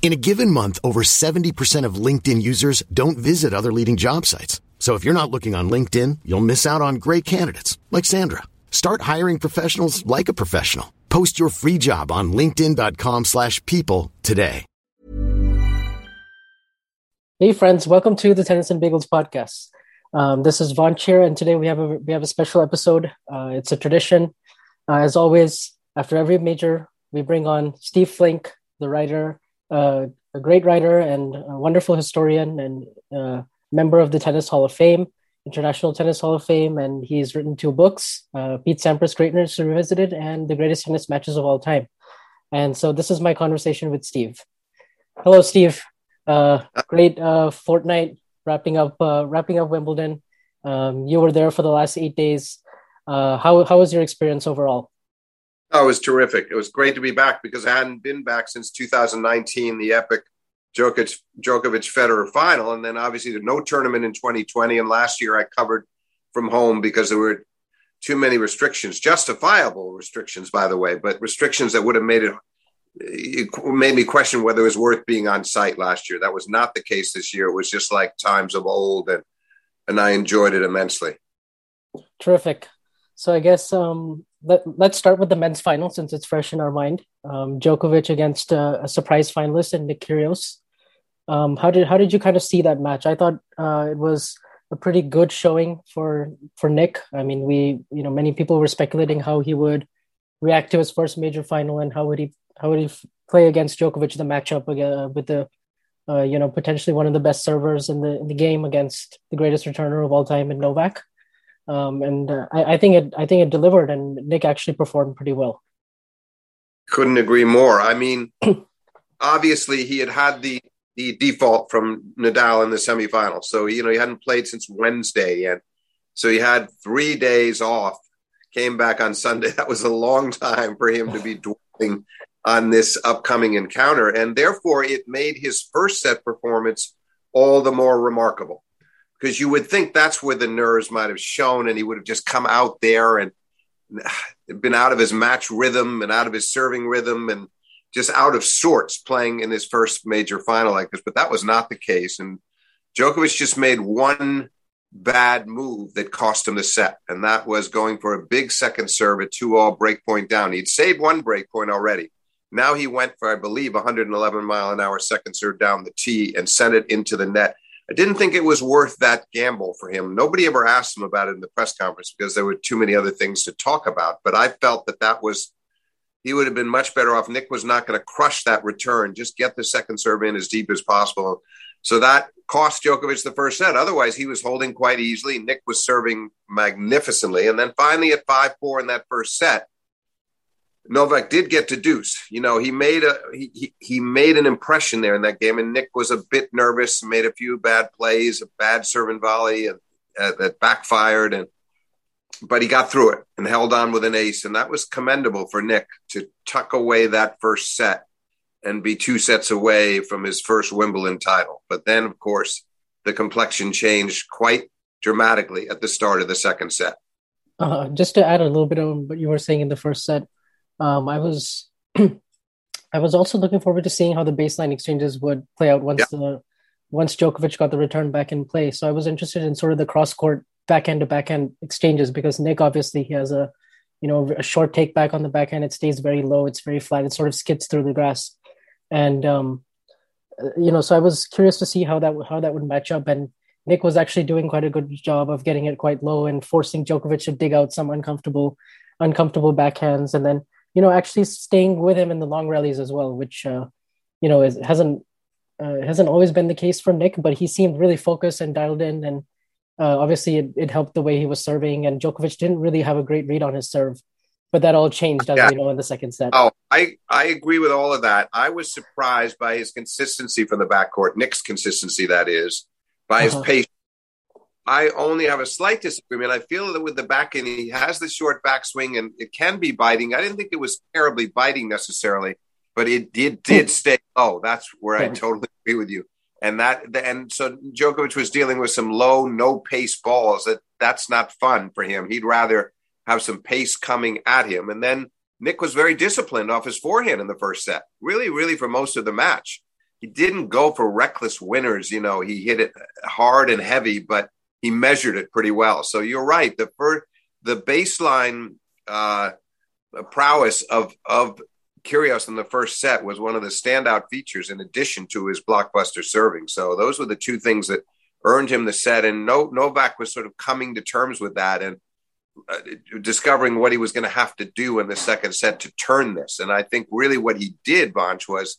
In a given month, over 70% of LinkedIn users don't visit other leading job sites. So if you're not looking on LinkedIn, you'll miss out on great candidates like Sandra. Start hiring professionals like a professional. Post your free job on linkedin.com/people today. Hey friends, welcome to the Tennis and Bagels podcast. Um, this is Von Cheer, and today we have a we have a special episode. Uh, it's a tradition, uh, as always. After every major, we bring on Steve Flink, the writer, uh, a great writer and a wonderful historian, and uh, member of the Tennis Hall of Fame, International Tennis Hall of Fame, and he's written two books: uh, Pete Sampras' Greatness Revisited and The Greatest Tennis Matches of All Time. And so, this is my conversation with Steve. Hello, Steve. Uh, great uh, fortnight wrapping up uh, wrapping up Wimbledon. Um, you were there for the last eight days. Uh, how how was your experience overall? Oh, it was terrific. It was great to be back because I hadn't been back since 2019, the epic Djokovic Djokovic Federer final, and then obviously there's no tournament in 2020. And last year I covered from home because there were too many restrictions, justifiable restrictions, by the way, but restrictions that would have made it it made me question whether it was worth being on site last year. That was not the case this year. It was just like times of old, and and I enjoyed it immensely. Terrific. So I guess um, let, let's start with the men's final since it's fresh in our mind. Um, Djokovic against uh, a surprise finalist and Nick Kyrgios. Um, how did how did you kind of see that match? I thought uh, it was a pretty good showing for for Nick. I mean, we you know many people were speculating how he would react to his first major final and how would he how would he play against Djokovic the matchup again, with the uh, you know potentially one of the best servers in the in the game against the greatest returner of all time in Novak. Um, and uh, I, I think it I think it delivered, and Nick actually performed pretty well. Couldn't agree more. I mean, obviously he had had the the default from Nadal in the semifinals, so you know he hadn't played since Wednesday, and so he had three days off. Came back on Sunday. That was a long time for him to be dwelling on this upcoming encounter, and therefore it made his first set performance all the more remarkable because you would think that's where the nerves might have shown, and he would have just come out there and been out of his match rhythm and out of his serving rhythm and just out of sorts playing in his first major final like this. But that was not the case, and Djokovic just made one bad move that cost him the set, and that was going for a big second serve at two all break point down. He'd saved one break point already. Now he went for, I believe, 111 mile an hour second serve down the tee and sent it into the net. I didn't think it was worth that gamble for him. Nobody ever asked him about it in the press conference because there were too many other things to talk about. But I felt that that was, he would have been much better off. Nick was not going to crush that return, just get the second serve in as deep as possible. So that cost Djokovic the first set. Otherwise, he was holding quite easily. Nick was serving magnificently. And then finally at 5 4 in that first set, Novak did get to deuce. You know, he made a he, he made an impression there in that game, and Nick was a bit nervous, made a few bad plays, a bad serve and volley, and uh, that backfired, and but he got through it and held on with an ace, and that was commendable for Nick to tuck away that first set and be two sets away from his first Wimbledon title. But then, of course, the complexion changed quite dramatically at the start of the second set. Uh, just to add a little bit on what you were saying in the first set, um, I was I was also looking forward to seeing how the baseline exchanges would play out once yeah. the once Djokovic got the return back in play. So I was interested in sort of the cross court backhand to backhand exchanges because Nick obviously he has a you know a short take back on the backhand. It stays very low. It's very flat. It sort of skids through the grass, and um, uh, you know so I was curious to see how that how that would match up. And Nick was actually doing quite a good job of getting it quite low and forcing Djokovic to dig out some uncomfortable uncomfortable backhands, and then you know, actually staying with him in the long rallies as well, which uh, you know is, hasn't uh, hasn't always been the case for Nick, but he seemed really focused and dialed in, and uh, obviously it, it helped the way he was serving. And Djokovic didn't really have a great read on his serve, but that all changed as yeah. we know in the second set. Oh, I I agree with all of that. I was surprised by his consistency from the backcourt, Nick's consistency, that is, by his uh-huh. pace. I only have a slight disagreement. I feel that with the backhand, he has the short backswing and it can be biting. I didn't think it was terribly biting necessarily, but it did did hmm. stay low. That's where I hmm. totally agree with you. And that and so Djokovic was dealing with some low, no pace balls. That that's not fun for him. He'd rather have some pace coming at him. And then Nick was very disciplined off his forehand in the first set. Really, really for most of the match. He didn't go for reckless winners. You know, he hit it hard and heavy, but he measured it pretty well. So you're right. The first, the baseline uh, prowess of of Kyrgios in the first set was one of the standout features, in addition to his blockbuster serving. So those were the two things that earned him the set. And no, Novak was sort of coming to terms with that and uh, discovering what he was going to have to do in the second set to turn this. And I think really what he did, Bonch, was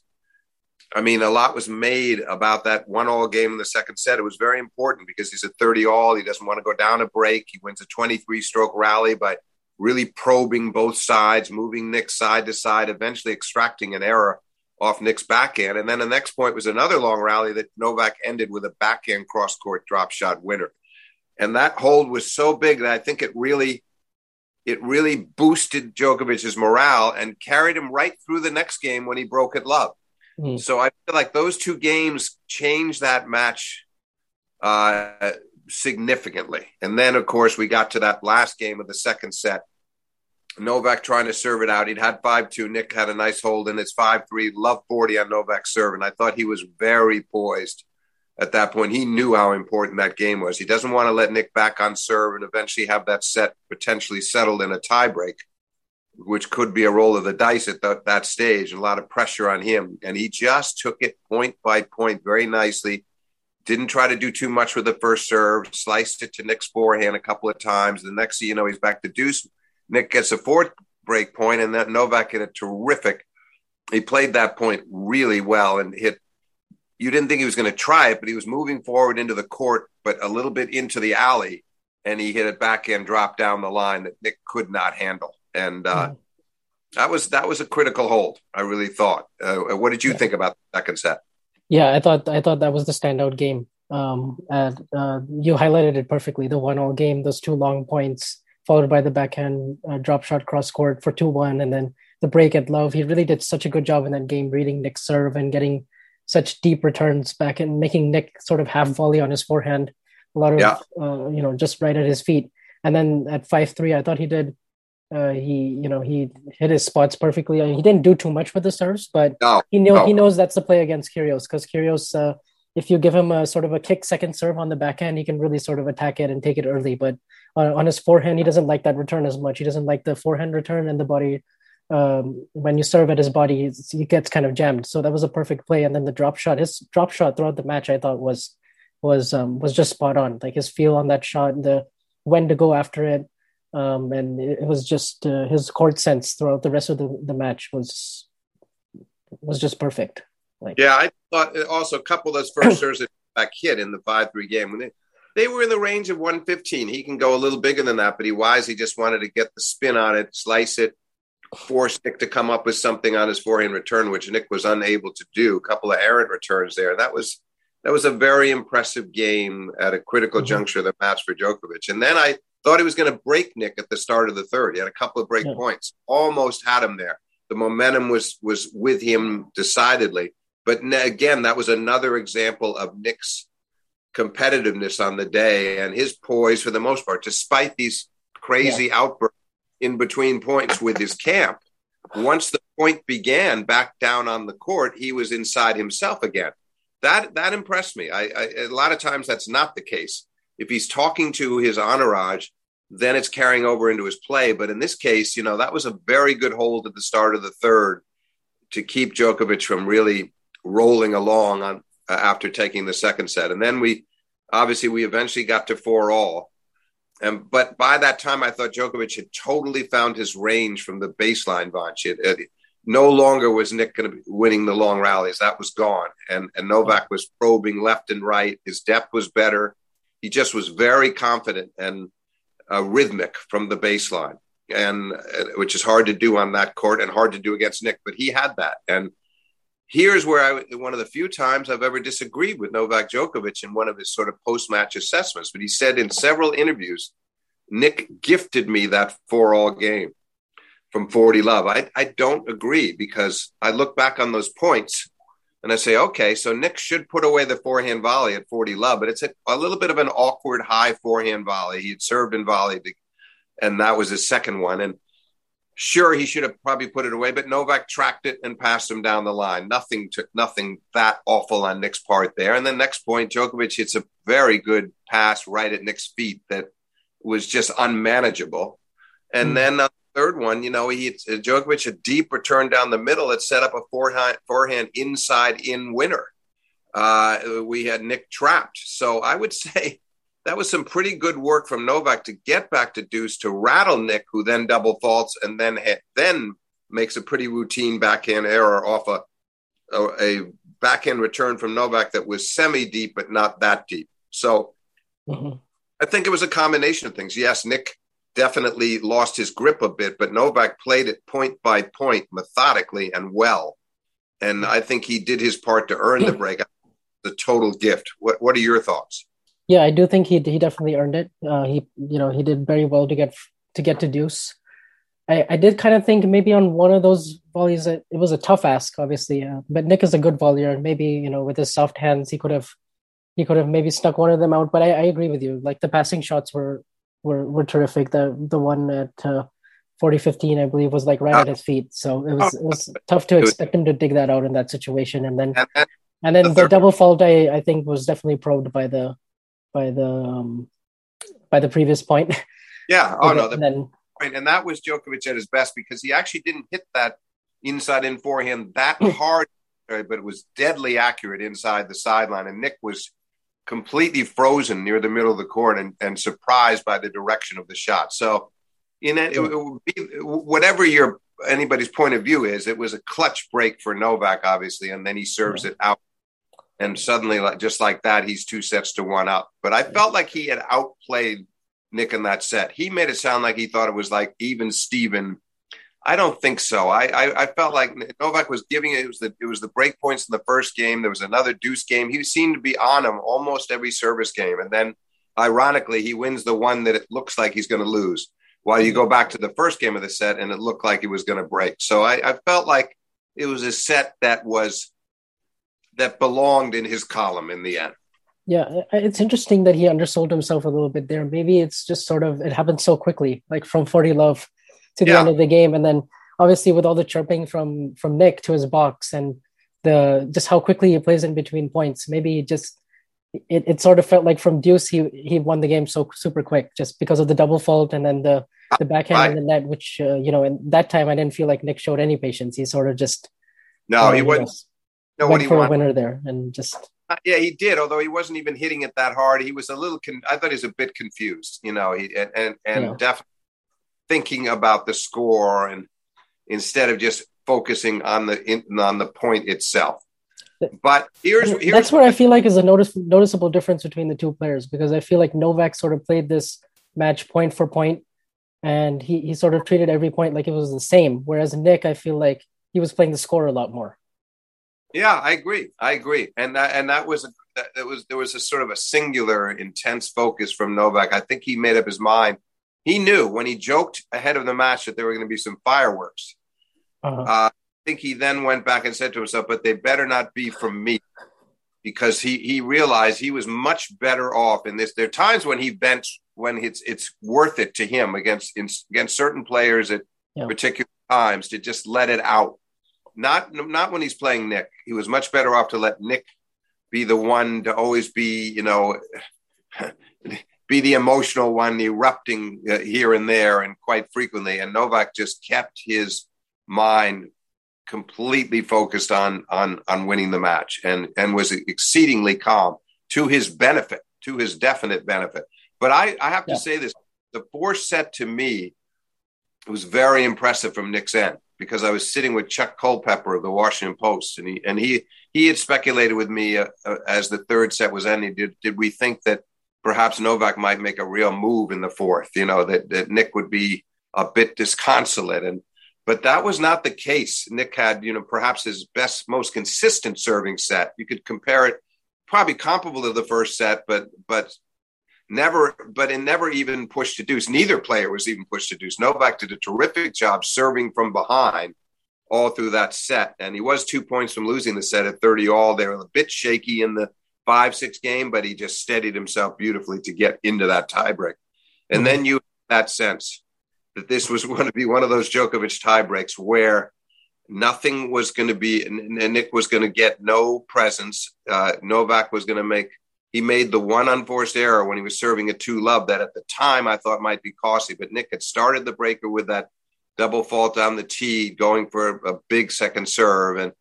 I mean, a lot was made about that one all game in the second set. It was very important because he's a 30 all. He doesn't want to go down a break. He wins a 23 stroke rally by really probing both sides, moving Nick side to side, eventually extracting an error off Nick's backhand. And then the next point was another long rally that Novak ended with a backhand cross court drop shot winner. And that hold was so big that I think it really it really boosted Djokovic's morale and carried him right through the next game when he broke at love. Mm. So I feel like those two games changed that match uh, significantly. And then, of course, we got to that last game of the second set. Novak trying to serve it out. He'd had 5 2. Nick had a nice hold, and it's 5 3. Love 40 on Novak's serve. And I thought he was very poised at that point. He knew how important that game was. He doesn't want to let Nick back on serve and eventually have that set potentially settled in a tiebreak which could be a roll of the dice at the, that stage, a lot of pressure on him. And he just took it point by point very nicely. Didn't try to do too much with the first serve, sliced it to Nick's forehand a couple of times. The next thing you know, he's back to deuce. Nick gets a fourth break point, and then Novak hit a terrific. He played that point really well and hit. You didn't think he was going to try it, but he was moving forward into the court, but a little bit into the alley, and he hit it backhand drop down the line that Nick could not handle and uh, mm. that was that was a critical hold. I really thought. Uh, what did you yeah. think about that second set? Yeah, I thought I thought that was the standout game. Um, and uh, you highlighted it perfectly. The one-all game, those two long points, followed by the backhand uh, drop shot cross court for two-one, and then the break at love. He really did such a good job in that game, reading Nick's serve and getting such deep returns back and making Nick sort of half volley on his forehand. A lot of yeah. uh, you know just right at his feet. And then at five three, I thought he did uh, he, you know, he hit his spots perfectly. I mean, he didn't do too much with the serves, but no, he knew no. he knows that's the play against Kyrgios because Kyrgios, uh, if you give him a sort of a kick second serve on the backhand, he can really sort of attack it and take it early. But on, on his forehand, he doesn't like that return as much. He doesn't like the forehand return and the body. Um, when you serve at his body, he gets kind of jammed. So that was a perfect play. And then the drop shot, his drop shot throughout the match, I thought was was um, was just spot on. Like his feel on that shot, the when to go after it um, and it was just uh, his court sense throughout the rest of the, the match was was just perfect. Like, yeah, I thought also a couple of those first serves that back hit in the five three game when they they were in the range of 115. He can go a little bigger than that, but he wisely just wanted to get the spin on it, slice it, force Nick to come up with something on his forehand return, which Nick was unable to do. A couple of errant returns there. That was that was a very impressive game at a critical mm-hmm. juncture of the match for Djokovic. And then I Thought he was going to break Nick at the start of the third. He had a couple of break yeah. points, almost had him there. The momentum was was with him decidedly. But again, that was another example of Nick's competitiveness on the day and his poise for the most part, despite these crazy yeah. outbursts in between points with his camp. Once the point began back down on the court, he was inside himself again. That that impressed me. I, I a lot of times that's not the case if he's talking to his entourage, then it's carrying over into his play. But in this case, you know, that was a very good hold at the start of the third to keep Djokovic from really rolling along on uh, after taking the second set. And then we obviously we eventually got to four all. And but by that time, I thought Djokovic had totally found his range from the baseline bunch. It, it, no longer was Nick going to be winning the long rallies; that was gone. And and Novak was probing left and right. His depth was better he just was very confident and uh, rhythmic from the baseline. and uh, which is hard to do on that court and hard to do against Nick. But he had that, and here's where I one of the few times I've ever disagreed with Novak Djokovic in one of his sort of post match assessments. But he said in several interviews, Nick gifted me that four all game from 40 love. I, I don't agree because I look back on those points and I say, okay, so Nick should put away the forehand volley at 40 love, but it's a, a little bit of an awkward high forehand volley. He had served and volleyed, and that was his second one. And sure, he should have probably put it away, but Novak tracked it and passed him down the line. Nothing to, nothing that awful on Nick's part there. And then next point, Djokovic hits a very good pass right at Nick's feet that was just unmanageable. And mm. then uh, third one, you know, he Djokovic a deep return down the middle. It set up a forehand, forehand inside in winner. Uh, we had Nick trapped. So I would say that was some pretty good work from Novak to get back to deuce to rattle Nick, who then double faults and then then makes a pretty routine backhand error off a a, a backhand return from Novak that was semi deep but not that deep. So mm-hmm. I think it was a combination of things. Yes, Nick definitely lost his grip a bit, but Novak played it point by point, methodically and well. And I think he did his part to earn the break. The total gift. What What are your thoughts? Yeah, I do think he he definitely earned it. Uh, he you know he did very well to get to get to deuce. I, I did kind of think maybe on one of those volleys it, it was a tough ask, obviously. Uh, but Nick is a good volleyer, and maybe you know with his soft hands he could have he could have maybe stuck one of them out. But I, I agree with you. Like the passing shots were were were terrific. The the one at uh, 4015, I believe, was like right at his feet. So it was it was tough to expect him to dig that out in that situation. And then and then the double fault, I I think was definitely probed by the by the um, by the previous point. Yeah. Oh no. The, then, and that was Djokovic at his best because he actually didn't hit that inside in forehand that hard, but it was deadly accurate inside the sideline. And Nick was completely frozen near the middle of the court and, and surprised by the direction of the shot. So, in it, it, it would be, whatever your anybody's point of view is, it was a clutch break for Novak, obviously, and then he serves yeah. it out, and suddenly, like just like that, he's two sets to one up. But I felt like he had outplayed Nick in that set. He made it sound like he thought it was like even Steven I don't think so. I, I, I felt like Novak was giving it. It was the it was the break points in the first game. There was another deuce game. He seemed to be on him almost every service game, and then ironically, he wins the one that it looks like he's going to lose. While you go back to the first game of the set, and it looked like it was going to break. So I, I felt like it was a set that was that belonged in his column in the end. Yeah, it's interesting that he undersold himself a little bit there. Maybe it's just sort of it happened so quickly, like from 40 love to the yeah. end of the game. And then obviously with all the chirping from from Nick to his box and the just how quickly he plays in between points, maybe just it, it sort of felt like from deuce he he won the game so super quick just because of the double fault and then the the backhand right. in the net, which uh, you know, in that time I didn't feel like Nick showed any patience. He sort of just no, uh, he wasn't. No, went for a winner there and just uh, yeah, he did. Although he wasn't even hitting it that hard, he was a little. Con- I thought he was a bit confused. You know, he and and, and yeah. definitely thinking about the score and instead of just focusing on the in, on the point itself. But here's, here's that's where I feel like is a notice, noticeable difference between the two players because I feel like Novak sort of played this match point for point, and he he sort of treated every point like it was the same. Whereas Nick, I feel like he was playing the score a lot more. Yeah, I agree. I agree, and that, and that was a, that was there was a sort of a singular, intense focus from Novak. I think he made up his mind he knew when he joked ahead of the match that there were going to be some fireworks. Uh-huh. Uh, I think he then went back and said to himself, "But they better not be from me," because he he realized he was much better off in this. There are times when he bench when it's it's worth it to him against in, against certain players at yeah. particular times to just let it out. Not not when he's playing Nick. He was much better off to let Nick be the one to always be, you know, be the emotional one erupting uh, here and there and quite frequently. And Novak just kept his mind completely focused on on on winning the match and and was exceedingly calm to his benefit, to his definite benefit. But I, I have to say this: the fourth set to me was very impressive from Nick's end because I was sitting with Chuck Culpepper of the Washington Post, and he and he he had speculated with me uh, uh, as the third set was ending. Did did we think that perhaps Novak might make a real move in the fourth. You know that that Nick would be a bit disconsolate. And but that was not the case. Nick had, you know, perhaps his best, most consistent serving set. You could compare it, probably comparable to the first set, but but never, but it never even pushed to deuce. Neither player was even pushed to deuce. Novak did a terrific job serving from behind all through that set, and he was two points from losing the set at thirty all. They were a bit shaky in the five six game, but he just steadied himself beautifully to get into that tiebreak. And then you that sense that this was going to be one of those Djokovic tiebreaks where nothing was going to be, and Nick was going to get no presents. Uh, Novak was going to make, he made the one unforced error when he was serving a two love that at the time I thought might be costly, but Nick had started the breaker with that double fault down the tee, going for a big second serve. And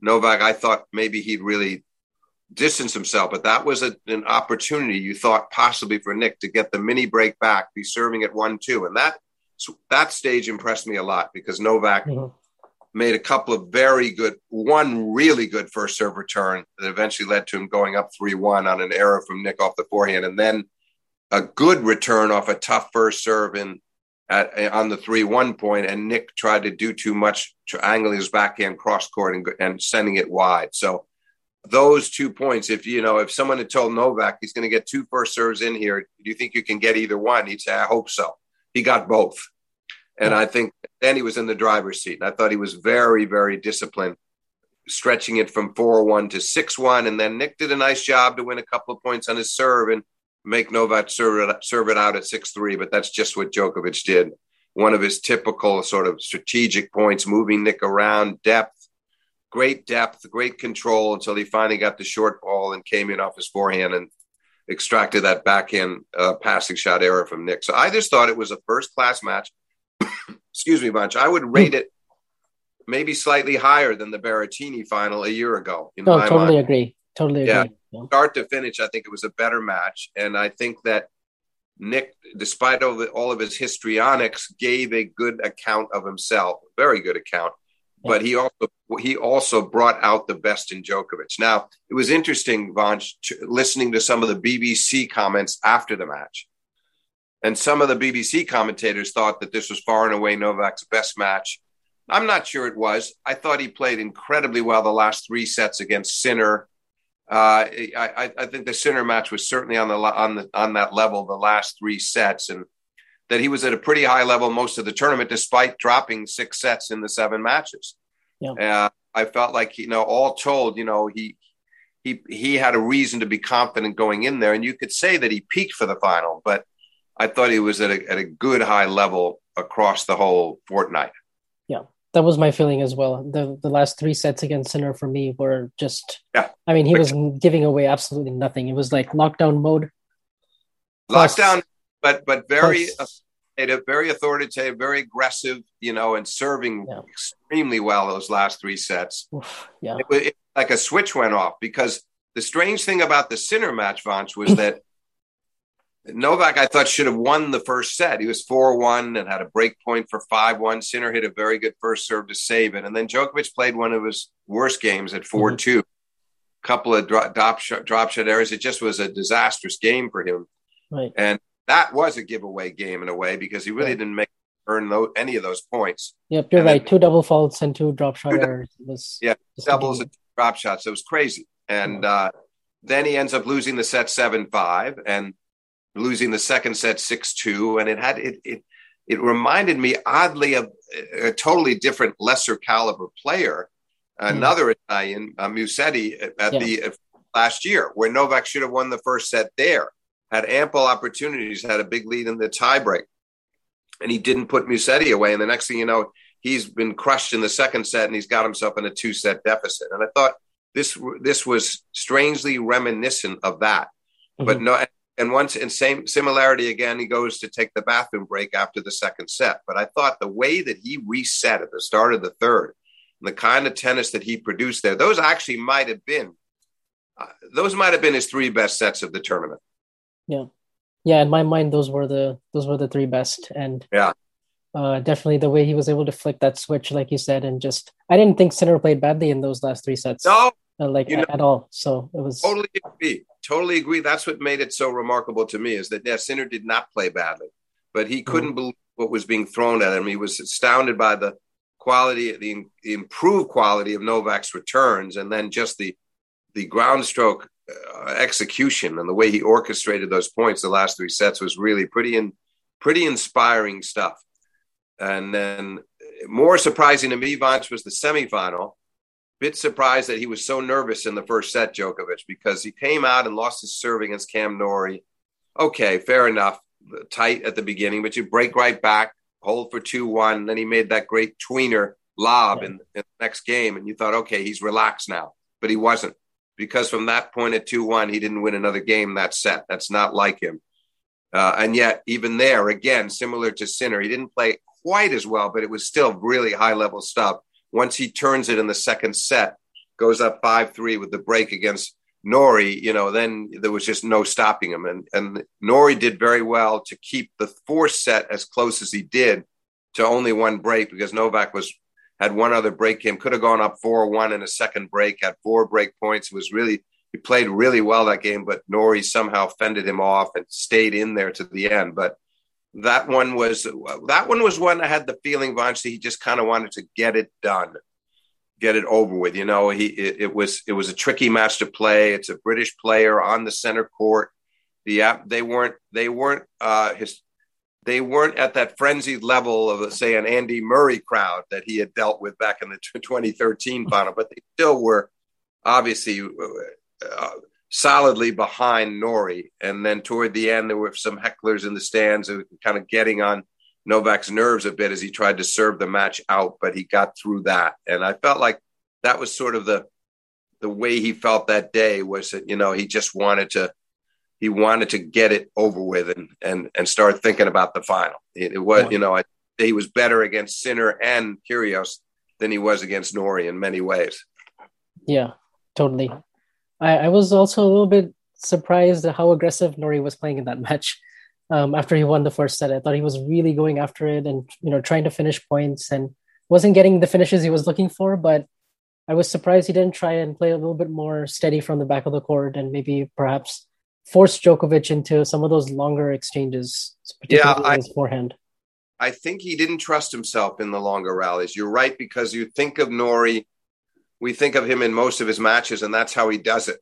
Novak, I thought maybe he'd really distance himself, but that was a, an opportunity you thought possibly for Nick to get the mini break back, be serving at one two, and that that stage impressed me a lot because Novak mm-hmm. made a couple of very good, one really good first serve return that eventually led to him going up three one on an error from Nick off the forehand, and then a good return off a tough first serve in at on the three one point, and Nick tried to do too much, to angle his backhand cross court and, and sending it wide. So those two points, if you know, if someone had told Novak he's going to get two first serves in here, do you think you can get either one? He'd say, I hope so. He got both. And I think then he was in the driver's seat. And I thought he was very, very disciplined, stretching it from 4 1 to 6 1. And then Nick did a nice job to win a couple of points on his serve and make Novak serve it, serve it out at 6 3. But that's just what Djokovic did. One of his typical sort of strategic points, moving Nick around, depth, great depth, great control until he finally got the short ball and came in off his forehand and extracted that backhand uh, passing shot error from Nick. So I just thought it was a first class match. Excuse me, Bunch. I would rate it maybe slightly higher than the Berrettini final a year ago. In no, totally mind. agree. Totally yeah. Start to finish, I think it was a better match. And I think that Nick, despite all, the, all of his histrionics, gave a good account of himself, very good account but he also he also brought out the best in Djokovic. Now it was interesting, Vanch, listening to some of the BBC comments after the match, and some of the BBC commentators thought that this was far and away Novak's best match. I'm not sure it was. I thought he played incredibly well the last three sets against Sinner. Uh, I, I, think the Sinner match was certainly on the on the on that level the last three sets, and that he was at a pretty high level most of the tournament, despite dropping six sets in the seven matches. Yeah. Uh, I felt like, you know, all told, you know, he, he, he had a reason to be confident going in there. And you could say that he peaked for the final, but I thought he was at a, at a good high level across the whole fortnight. Yeah, that was my feeling as well. The the last three sets against Sinner for me were just. Yeah. I mean, he was giving away absolutely nothing. It was like lockdown mode. Lockdown but but very authoritative, very authoritative, very aggressive, you know, and serving yeah. extremely well those last three sets. Oof, yeah, it, it, like a switch went off because the strange thing about the Sinner match, Vance, was that Novak, I thought, should have won the first set. He was 4 1 and had a break point for 5 1. Sinner hit a very good first serve to save it. And then Djokovic played one of his worst games at 4 mm-hmm. 2. Couple of drop, drop, shot, drop shot errors. It just was a disastrous game for him. Right. And that was a giveaway game in a way because he really didn't make earn any of those points. Yep, you're and right. Then, two double faults and two drop shot two, errors. Was yeah, doubles and drop shots. It was crazy. And yeah. uh, then he ends up losing the set seven five and losing the second set six two. And it had it it it reminded me oddly of a totally different, lesser caliber player, hmm. another mm. Italian, uh, Musetti, at yeah. the uh, last year, where Novak should have won the first set there had ample opportunities, had a big lead in the tiebreak, and he didn't put Musetti away. And the next thing you know, he's been crushed in the second set, and he's got himself in a two set deficit. And I thought this this was strangely reminiscent of that, mm-hmm. but no. And once in same similarity again, he goes to take the bathroom break after the second set. But I thought the way that he reset at the start of the third, the kind of tennis that he produced there, those actually might have been, uh, those might have been his three best sets of the tournament. Yeah, yeah. In my mind, those were the those were the three best, and yeah, uh, definitely the way he was able to flick that switch, like you said, and just I didn't think Sinner played badly in those last three sets. No, uh, like know, at all. So it was totally agree. Totally agree. That's what made it so remarkable to me is that yeah, Sinner did not play badly, but he couldn't mm-hmm. believe what was being thrown at him. He was astounded by the quality, the, the improved quality of Novak's returns, and then just the the ground stroke Uh, execution and the way he orchestrated those points the last three sets was really pretty in, pretty inspiring stuff. And then more surprising to me, Vance, was the semifinal. Bit surprised that he was so nervous in the first set, Djokovic, because he came out and lost his serve against Cam Norrie. Okay, fair enough. Tight at the beginning, but you break right back, hold for 2 1. Then he made that great tweener lob yeah. in, in the next game, and you thought, okay, he's relaxed now. But he wasn't because from that point at 2 1, he didn't win another game that set. That's not like him. Uh, and yet, even there, again, similar to Sinner, he didn't play quite as well, but it was still really high level stuff. Once he turns it in the second set, goes up 5 3 with the break against Norrie, you know, then there was just no stopping him. And, and Norrie did very well to keep the fourth set as close as he did to only one break because Novak was had one other break game, could have gone up 4 1 in a second break, had four break points. It was really, he played really well that game, but Norrie somehow fended him off and stayed in there to the end. But that one was that one was one I had the feeling Vance he just kind of wanted to get it done, get it over with. You know, he it, it, was it was a tricky match to play. It's a British player on the center court. The app they weren't they weren't uh, his they weren't at that frenzied level of say an Andy Murray crowd that he had dealt with back in the 2013 final, but they still were obviously uh, solidly behind Norrie. And then toward the end, there were some hecklers in the stands who were kind of getting on Novak's nerves a bit as he tried to serve the match out, but he got through that. And I felt like that was sort of the the way he felt that day was that, you know, he just wanted to he wanted to get it over with and and and start thinking about the final. It, it was, you know, I, he was better against Sinner and Kyrgios than he was against Norrie in many ways. Yeah, totally. I, I was also a little bit surprised at how aggressive Norrie was playing in that match. Um, after he won the first set, I thought he was really going after it and you know trying to finish points and wasn't getting the finishes he was looking for. But I was surprised he didn't try and play a little bit more steady from the back of the court and maybe perhaps force Djokovic into some of those longer exchanges, particularly yeah, I, his forehand. I think he didn't trust himself in the longer rallies. You're right because you think of Norrie, we think of him in most of his matches, and that's how he does it.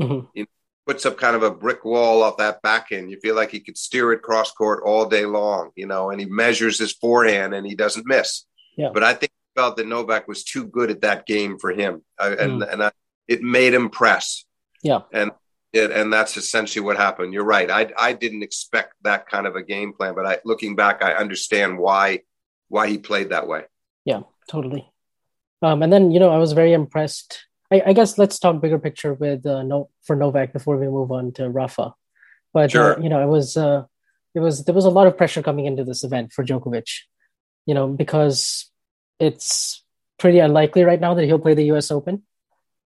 Mm-hmm. He puts up kind of a brick wall off that backhand. You feel like he could steer it cross court all day long, you know, and he measures his forehand and he doesn't miss. Yeah. But I think he felt that Novak was too good at that game for him, I, and mm. and I, it made him press. Yeah, and it, and that's essentially what happened. You're right. I I didn't expect that kind of a game plan, but I looking back, I understand why why he played that way. Yeah, totally. Um, and then you know I was very impressed. I, I guess let's talk bigger picture with uh, no for Novak before we move on to Rafa. But uh, sure. uh, you know, it was uh, it was there was a lot of pressure coming into this event for Djokovic. You know, because it's pretty unlikely right now that he'll play the U.S. Open,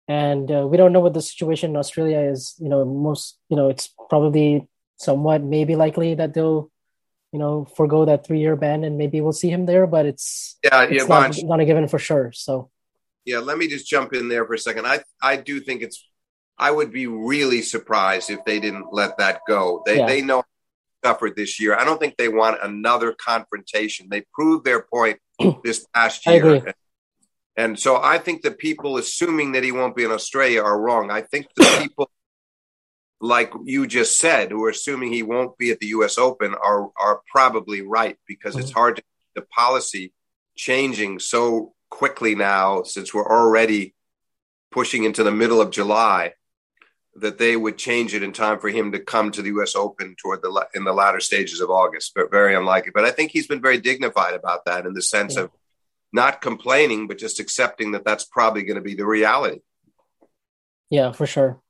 and uh, we don't know what the situation in Australia is. You know, most you know it's probably somewhat maybe likely that they'll you know, forego that three year ban and maybe we'll see him there, but it's yeah, it's yeah, not, not a given for sure. So yeah, let me just jump in there for a second. I I do think it's I would be really surprised if they didn't let that go. They yeah. they know suffered this year. I don't think they want another confrontation. They proved their point this past year. And so I think the people assuming that he won't be in Australia are wrong. I think the people like you just said, who are assuming he won't be at the U.S. Open, are are probably right because mm-hmm. it's hard to the policy changing so quickly now since we're already pushing into the middle of July that they would change it in time for him to come to the U.S. Open toward the in the latter stages of August. But very unlikely. But I think he's been very dignified about that in the sense yeah. of not complaining, but just accepting that that's probably going to be the reality. Yeah, for sure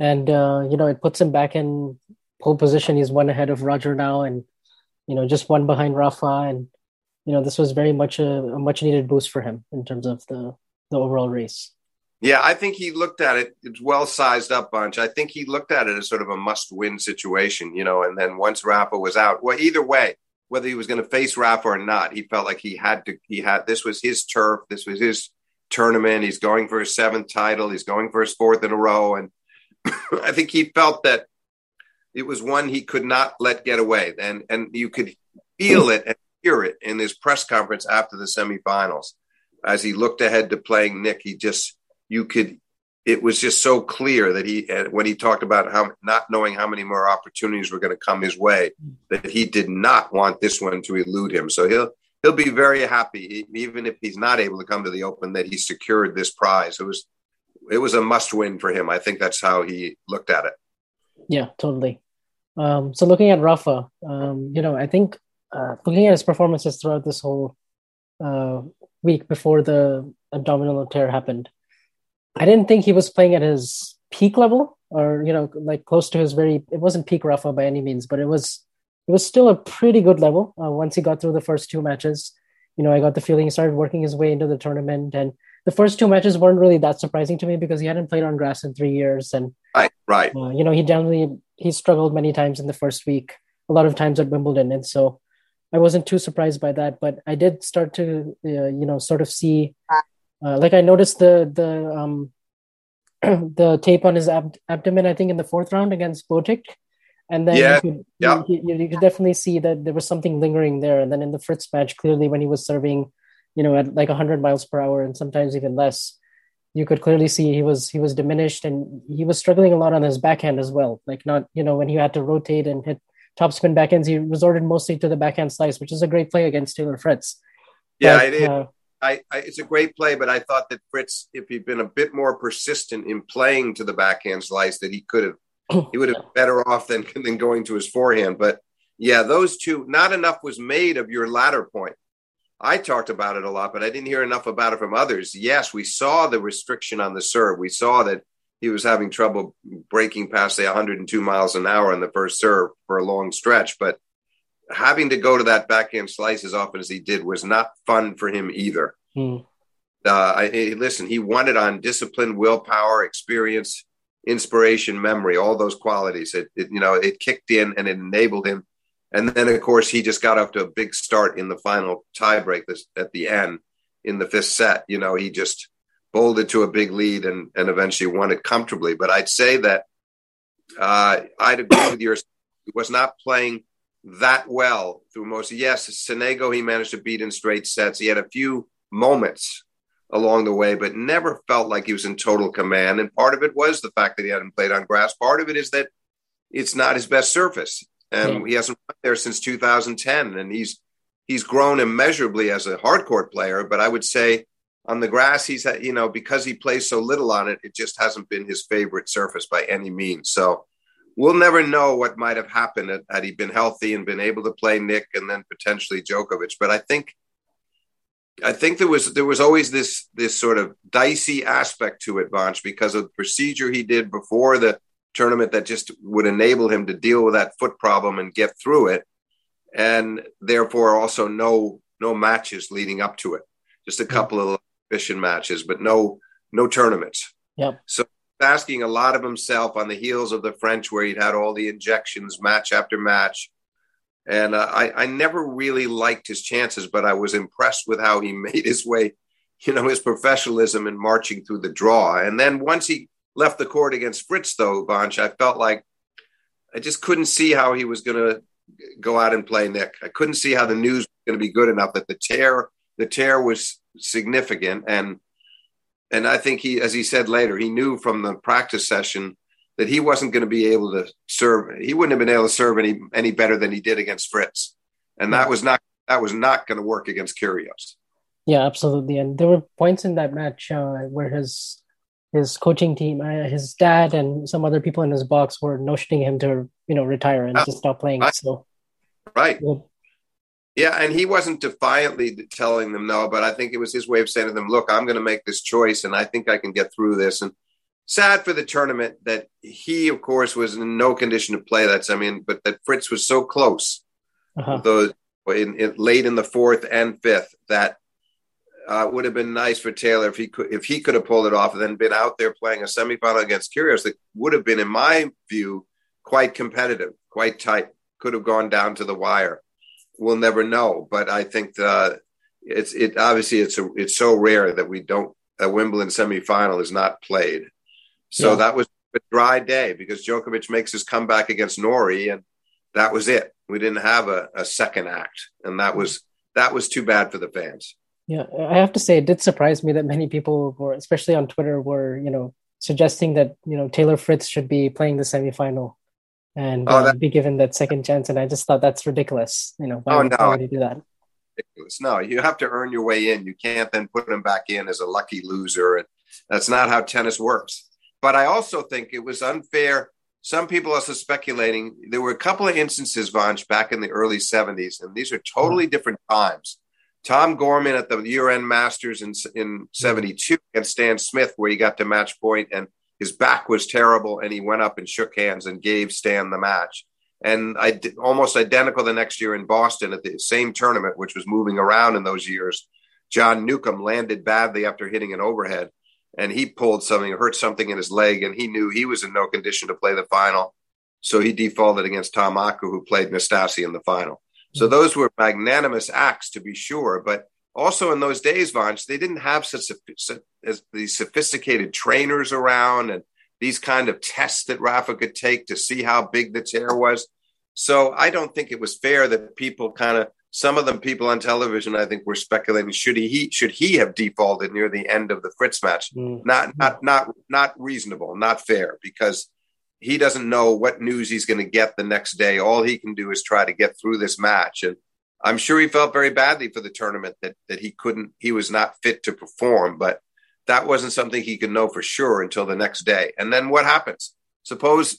and uh, you know it puts him back in pole position. He's one ahead of Roger now, and you know just one behind Rafa, and you know this was very much a, a much needed boost for him in terms of the the overall race. Yeah, I think he looked at it. It's well sized up bunch. I think he looked at it as sort of a must win situation, you know. And then once Rafa was out, well, either way, whether he was going to face Rafa or not, he felt like he had to. He had this was his turf. This was his tournament. He's going for his seventh title. He's going for his fourth in a row, and I think he felt that it was one he could not let get away, and and you could feel it and hear it in his press conference after the semifinals as he looked ahead to playing Nick. He just you could it was just so clear that he when he talked about how not knowing how many more opportunities were going to come his way that he did not want this one to elude him. So he'll he'll be very happy even if he's not able to come to the Open that he secured this prize. It was it was a must win for him. I think that's how he looked at it. Yeah, totally. Um, so looking at Rafa, um, you know, I think uh, looking at his performances throughout this whole uh, week before the abdominal tear happened, I didn't think he was playing at his peak level or you know like close to his very. It wasn't peak Rafa by any means, but it was it was still a pretty good level uh, once he got through the first two matches. You know, I got the feeling he started working his way into the tournament, and the first two matches weren't really that surprising to me because he hadn't played on grass in three years, and right, right. Uh, you know, he generally he struggled many times in the first week, a lot of times at Wimbledon, and so I wasn't too surprised by that. But I did start to, uh, you know, sort of see, uh, like I noticed the the um, the tape on his ab- abdomen. I think in the fourth round against Botic, and then yeah, you, could, yeah. You, you, you, could definitely see that there was something lingering there. And then in the Fritz match, clearly when he was serving, you know, at like 100 miles per hour and sometimes even less, you could clearly see he was he was diminished and he was struggling a lot on his backhand as well. Like not, you know, when he had to rotate and hit topspin backhands, he resorted mostly to the backhand slice, which is a great play against Taylor Fritz. Yeah, but, it, uh, I, I, it's a great play, but I thought that Fritz, if he'd been a bit more persistent in playing to the backhand slice, that he could have he would have been better off than than going to his forehand. But yeah, those two, not enough was made of your latter point. I talked about it a lot, but I didn't hear enough about it from others. Yes, we saw the restriction on the serve. We saw that he was having trouble breaking past say 102 miles an hour on the first serve for a long stretch, but having to go to that backhand slice as often as he did was not fun for him either. Hmm. Uh, I, listen, he won it on discipline, willpower, experience, inspiration, memory, all those qualities. It, it, you know, it kicked in and it enabled him. And then, of course, he just got off to a big start in the final tiebreak at the end in the fifth set. You know, he just bowled it to a big lead and, and eventually won it comfortably. But I'd say that uh, I'd agree with yours. He was not playing that well through most. Yes, Sonego he managed to beat in straight sets. He had a few moments along the way, but never felt like he was in total command. And part of it was the fact that he hadn't played on grass. Part of it is that it's not his best surface, and yeah. he hasn't played there since 2010. And he's he's grown immeasurably as a hardcourt player. But I would say on the grass, he's had, you know because he plays so little on it, it just hasn't been his favorite surface by any means. So. We'll never know what might have happened had he been healthy and been able to play Nick and then potentially Djokovic. But I think I think there was there was always this this sort of dicey aspect to it, Vanch, because of the procedure he did before the tournament that just would enable him to deal with that foot problem and get through it, and therefore also no no matches leading up to it, just a couple of exhibition matches, but no no tournaments. Yep. So asking a lot of himself on the heels of the French, where he'd had all the injections match after match and uh, I, I never really liked his chances, but I was impressed with how he made his way, you know, his professionalism in marching through the draw. And then once he left the court against Fritz, though, Vanch, I felt like I just couldn't see how he was going to go out and play Nick. I couldn't see how the news was going to be good enough that the tear, the tear was significant. And, and I think he, as he said later, he knew from the practice session that he wasn't going to be able to serve. He wouldn't have been able to serve any any better than he did against Fritz, and that was not that was not going to work against Kyrgios. Yeah, absolutely. And there were points in that match uh, where his his coaching team, uh, his dad, and some other people in his box were notioning him to you know retire and uh, just stop playing. Right. So, right. Yeah, and he wasn't defiantly telling them no, but I think it was his way of saying to them, "Look, I'm going to make this choice, and I think I can get through this." And sad for the tournament that he, of course, was in no condition to play. That's I mean, but that Fritz was so close, uh-huh. those in, in, late in the fourth and fifth that uh, would have been nice for Taylor if he could if he could have pulled it off and then been out there playing a semifinal against Kyrgios that would have been, in my view, quite competitive, quite tight. Could have gone down to the wire. We'll never know, but I think the, it's it obviously it's a, it's so rare that we don't a Wimbledon semifinal is not played. So yeah. that was a dry day because Djokovic makes his comeback against Norrie, and that was it. We didn't have a, a second act, and that was that was too bad for the fans. Yeah, I have to say, it did surprise me that many people were, especially on Twitter, were you know suggesting that you know Taylor Fritz should be playing the semifinal and oh, uh, be given that second chance. And I just thought that's ridiculous. You know, why, oh, no. why would you do that? Ridiculous. No, you have to earn your way in. You can't then put him back in as a lucky loser. And that's not how tennis works. But I also think it was unfair. Some people are speculating. There were a couple of instances, Vanch, back in the early 70s, and these are totally different times Tom Gorman at the year-end Masters in in '72 against Stan Smith, where he got to match point and his back was terrible, and he went up and shook hands and gave Stan the match. And I did, almost identical the next year in Boston at the same tournament, which was moving around in those years. John Newcombe landed badly after hitting an overhead, and he pulled something, hurt something in his leg, and he knew he was in no condition to play the final. So he defaulted against Tom Okker, who played Nastase in the final. So mm-hmm. those were magnanimous acts to be sure, but also in those days, Vanch, they didn't have such as these sophisticated trainers around and these kind of tests that Rafa could take to see how big the tear was. So I don't think it was fair that people kind of some of them people on television I think were speculating should he, he should he have defaulted near the end of the Fritz match? Mm. Not not not not reasonable, not fair because he doesn't know what news he's going to get the next day. All he can do is try to get through this match. And I'm sure he felt very badly for the tournament that, that he couldn't, he was not fit to perform, but that wasn't something he could know for sure until the next day. And then what happens? Suppose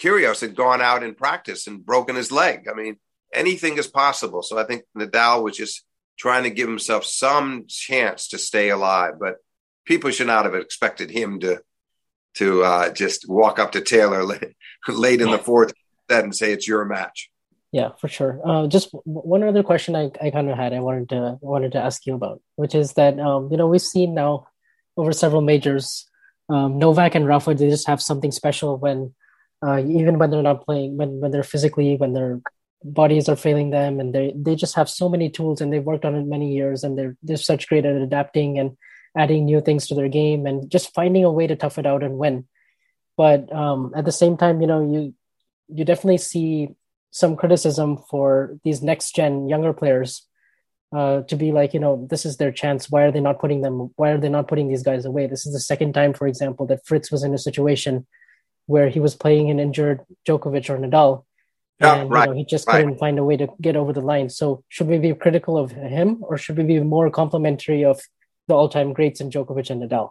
Kyrgios had gone out in practice and broken his leg. I mean, anything is possible. So I think Nadal was just trying to give himself some chance to stay alive, but people should not have expected him to to uh, just walk up to Taylor late in the fourth set and say it's your match. Yeah, for sure. Uh, just one other question I, I kind of had I wanted to wanted to ask you about, which is that um, you know we've seen now over several majors, um, Novak and Rafa they just have something special when uh, even when they're not playing when when they're physically when their bodies are failing them and they they just have so many tools and they've worked on it many years and they're they're such great at adapting and adding new things to their game and just finding a way to tough it out and win. But um, at the same time, you know, you you definitely see some criticism for these next gen younger players uh, to be like, you know, this is their chance. Why are they not putting them? Why are they not putting these guys away? This is the second time, for example, that Fritz was in a situation where he was playing an injured Djokovic or Nadal. And, right, you know, he just right. couldn't find a way to get over the line. So, should we be critical of him, or should we be more complimentary of the all-time greats in Djokovic and Nadal.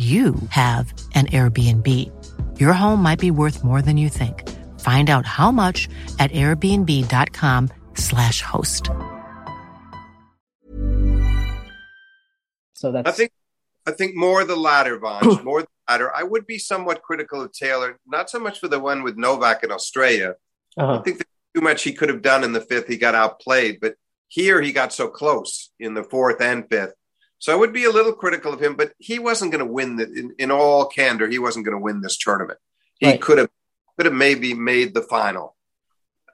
you have an Airbnb. Your home might be worth more than you think. Find out how much at airbnb.com/slash host. So that's I think I think more the latter, Vaughn. more the latter. I would be somewhat critical of Taylor, not so much for the one with Novak in Australia. Uh-huh. I think too much he could have done in the fifth. He got outplayed, but here he got so close in the fourth and fifth so I would be a little critical of him, but he wasn't going to win the, in, in all candor. He wasn't going to win this tournament. He right. could have could have maybe made the final.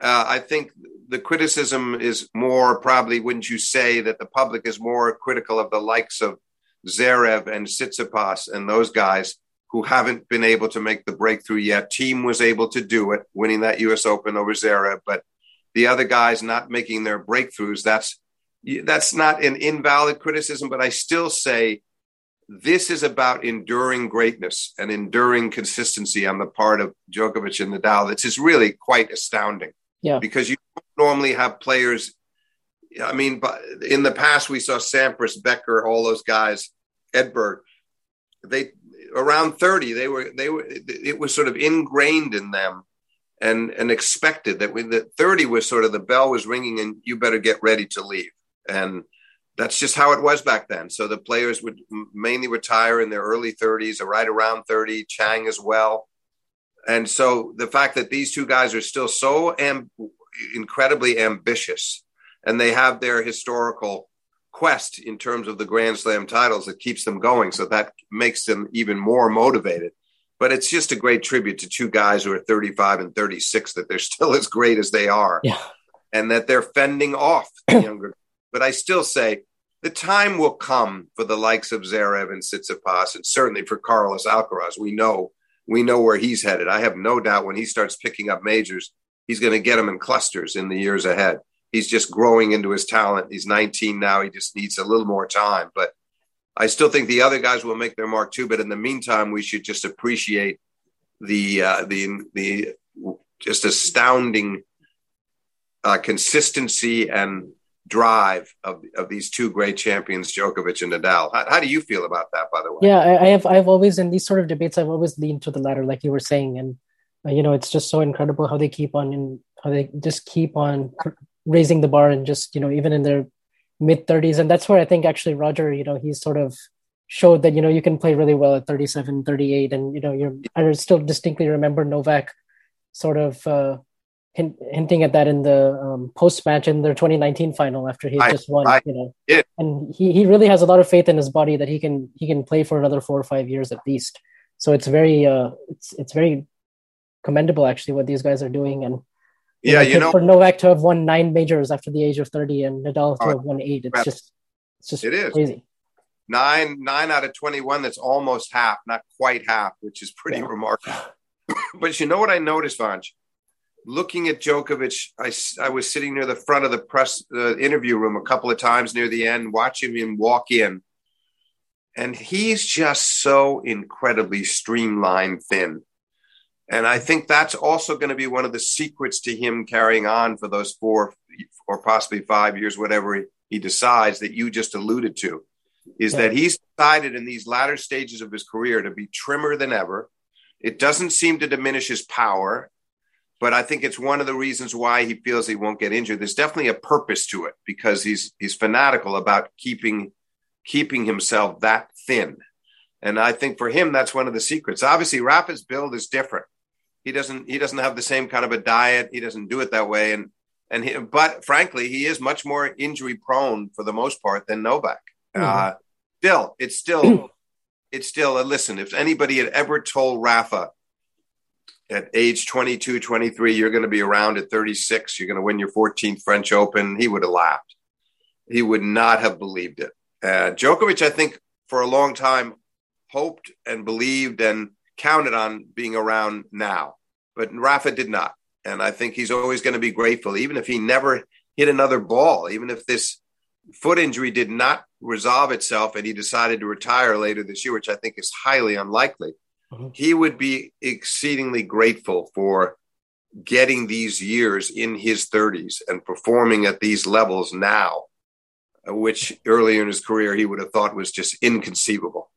Uh, I think the criticism is more probably, wouldn't you say, that the public is more critical of the likes of Zverev and Tsitsipas and those guys who haven't been able to make the breakthrough yet. Thiem was able to do it, winning that U.S. Open over Zverev, but the other guys not making their breakthroughs. That's that's not an invalid criticism, but I still say this is about enduring greatness and enduring consistency on the part of Djokovic and Nadal. This is really quite astounding. Yeah. Because you normally have players. I mean, but in the past we saw Sampras, Becker, all those guys, Edberg. They around thirty, they were they were. It was sort of ingrained in them, and and expected that when the thirty was sort of the bell was ringing, and you better get ready to leave. And that's just how it was back then. So the players would mainly retire in their early 30s, or right around 30. Chang as well. And so the fact that these two guys are still so am- incredibly ambitious, and they have their historical quest in terms of the Grand Slam titles that keeps them going. So that makes them even more motivated. But it's just a great tribute to two guys who are 35 and 36 that they're still as great as they are, Yeah. and that they're fending off the younger but I still say the time will come for the likes of Zverev and Tsitsipas, and certainly for Carlos Alcaraz. We know we know where he's headed. I have no doubt when he starts picking up majors, he's going to get them in clusters in the years ahead. He's just growing into his talent. He's 19 now. He just needs a little more time. But I still think the other guys will make their mark too. But in the meantime, we should just appreciate the uh, the the just astounding uh, consistency and drive of, of these two great champions, Djokovic and Nadal. How, how, do you feel about that, by the way? Yeah, I, I, have. I've always in these sort of debates, I've always leaned to the latter, like you were saying, and uh, you know, it's just so incredible how they keep on and how they just keep on raising the bar and just you know, even in their mid thirties, and that's where I think actually Roger, you know, he's sort of showed that you know you can play really well at 37 38 and you know you're i still distinctly remember novak sort of uh hint, hinting at that in the um, post match in their 2019 final after he just won. I, you know, yeah. and he, he really has a lot of faith in his body that he can he can play for another four or five years at least. So it's very uh it's it's very commendable actually what these guys are doing and. You yeah, know, you know, for Novak to have won nine majors after the age of 30 and Nadal to have won eight, it's just, it's just it is. crazy. Nine, nine out of 21, that's almost half, not quite half, which is pretty yeah. remarkable. but you know what I noticed, Vanch? Looking at Djokovic, I, I was sitting near the front of the press uh, interview room a couple of times near the end, watching him walk in. And he's just so incredibly streamlined thin. And I think that's also going to be one of the secrets to him carrying on for those four or possibly five years, whatever he, he decides that you just alluded to, is that he's decided in these latter stages of his career to be trimmer than ever. It doesn't seem to diminish his power but I think it's one of the reasons why he feels he won't get injured. There's definitely a purpose to it because he's he's fanatical about keeping keeping himself that thin. And I think for him that's one of the secrets. Obviously, Rafa's build is different. He doesn't he doesn't have the same kind of a diet. He doesn't do it that way and and he, but frankly, he is much more injury prone for the most part than Novak. Mm-hmm. Uh, still, it's still it's still a listen. If anybody had ever told Rafa at age 22, 23, you're going to be around at 36. You're going to win your 14th French Open. He would have laughed. He would not have believed it. Uh, Djokovic, I think, for a long time, hoped and believed and counted on being around now. But Rafa did not. And I think he's always going to be grateful, even if he never hit another ball, even if this foot injury did not resolve itself and he decided to retire later this year, which I think is highly unlikely mm-hmm. he would be exceedingly grateful for getting these years in his 30s and performing at these levels now, which earlier in his career he would have thought was just inconceivable.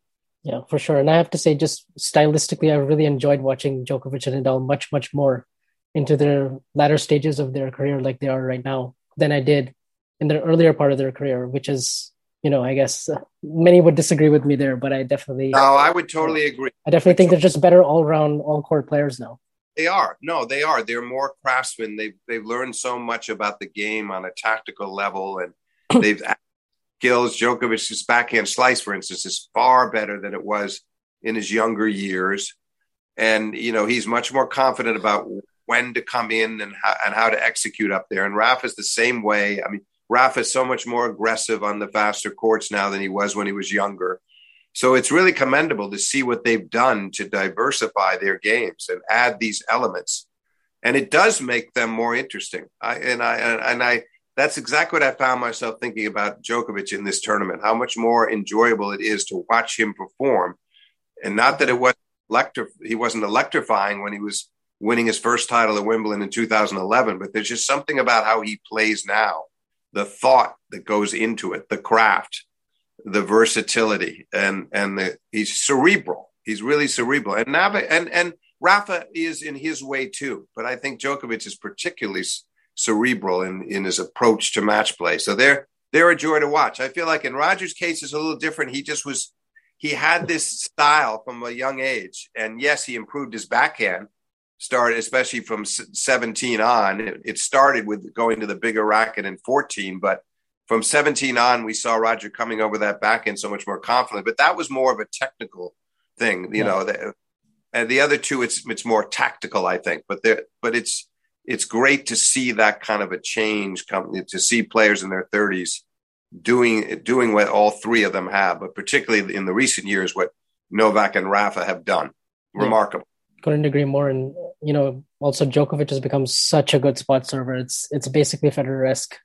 Yeah, for sure. And I have to say, just stylistically, I really enjoyed watching Djokovic and Nadal much, much more into their latter stages of their career, like they are right now, than I did in the earlier part of their career, which is you know, I guess uh, many would disagree with me there, but I definitely. No, I would totally agree. I definitely think they're just better all round, all court players now. They are. No, they are. They're more craftsmen. They've they've learned so much about the game on a tactical level, and they've skills. Djokovic's backhand slice, for instance, is far better than it was in his younger years, and you know he's much more confident about when to come in and how, and how to execute up there. And Rafa's the same way. I mean, Rafa is so much more aggressive on the faster courts now than he was when he was younger. So it's really commendable to see what they've done to diversify their games and add these elements. And it does make them more interesting. I, and I and I that's exactly what I found myself thinking about Djokovic in this tournament. How much more enjoyable it is to watch him perform, and not that it was electri- he wasn't electrifying when he was winning his first title at Wimbledon in 2011. But there's just something about how he plays now, the thought that goes into it, the craft, the versatility, and and the, he's cerebral. He's really cerebral. And Nava and and Rafa is in his way too. But I think Djokovic is particularly cerebral in in his approach to match play. So they're they're a joy to watch. I feel like in Rogers' case is a little different. He just was he had this style from a young age, and yes, he improved his backhand. Started especially from 17 on. It, it started with going to the bigger racket in 14, but from 17 on, we saw Roger coming over that backhand so much more confident. But that was more of a technical thing, you yeah. know. The, and the other two, it's it's more tactical, I think. But there, but it's it's great to see that kind of a change come to see players in their 30s doing doing what all three of them have, but particularly in the recent years, what Novak and Rafa have done. Remarkable. Couldn't agree more. And you know, also Djokovic has become such a good spot server. It's it's basically Federer-esque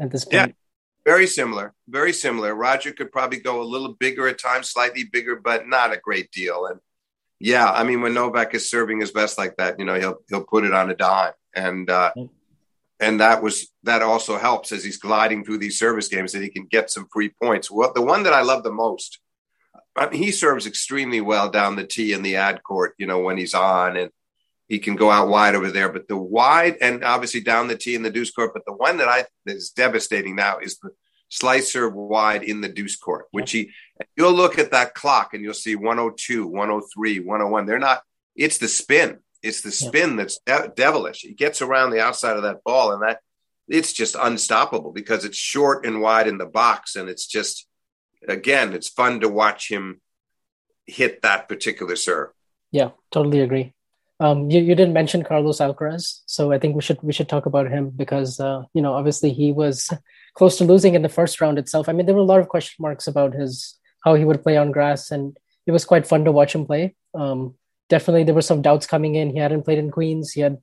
at this point. Yeah, very similar. Very similar. Roger could probably go a little bigger at times, slightly bigger, but not a great deal. And yeah, I mean, when Novak is serving his best like that, you know, he'll he'll put it on a dime. And uh, and that was that also helps as he's gliding through these service games that he can get some free points. Well, the one that I love the most, I mean, he serves extremely well down the tee in the ad court. You know when he's on, and he can go out wide over there. But the wide and obviously down the tee in the deuce court. But the one that I that is devastating now is the slice serve wide in the deuce court, which he you'll look at that clock and you'll see 102, 103, 101. They're not. It's the spin it's the spin that's de- devilish. He gets around the outside of that ball, and that it's just unstoppable because it's short and wide in the box, and it's just again, it's fun to watch him hit that particular serve. Yeah, totally agree. Um, you, you didn't mention Carlos Alcaraz, so I think we should we should talk about him because uh, you know obviously he was close to losing in the first round itself. I mean, there were a lot of question marks about his how he would play on grass, and it was quite fun to watch him play. Um, definitely there were some doubts coming in. He hadn't played in Queens. He had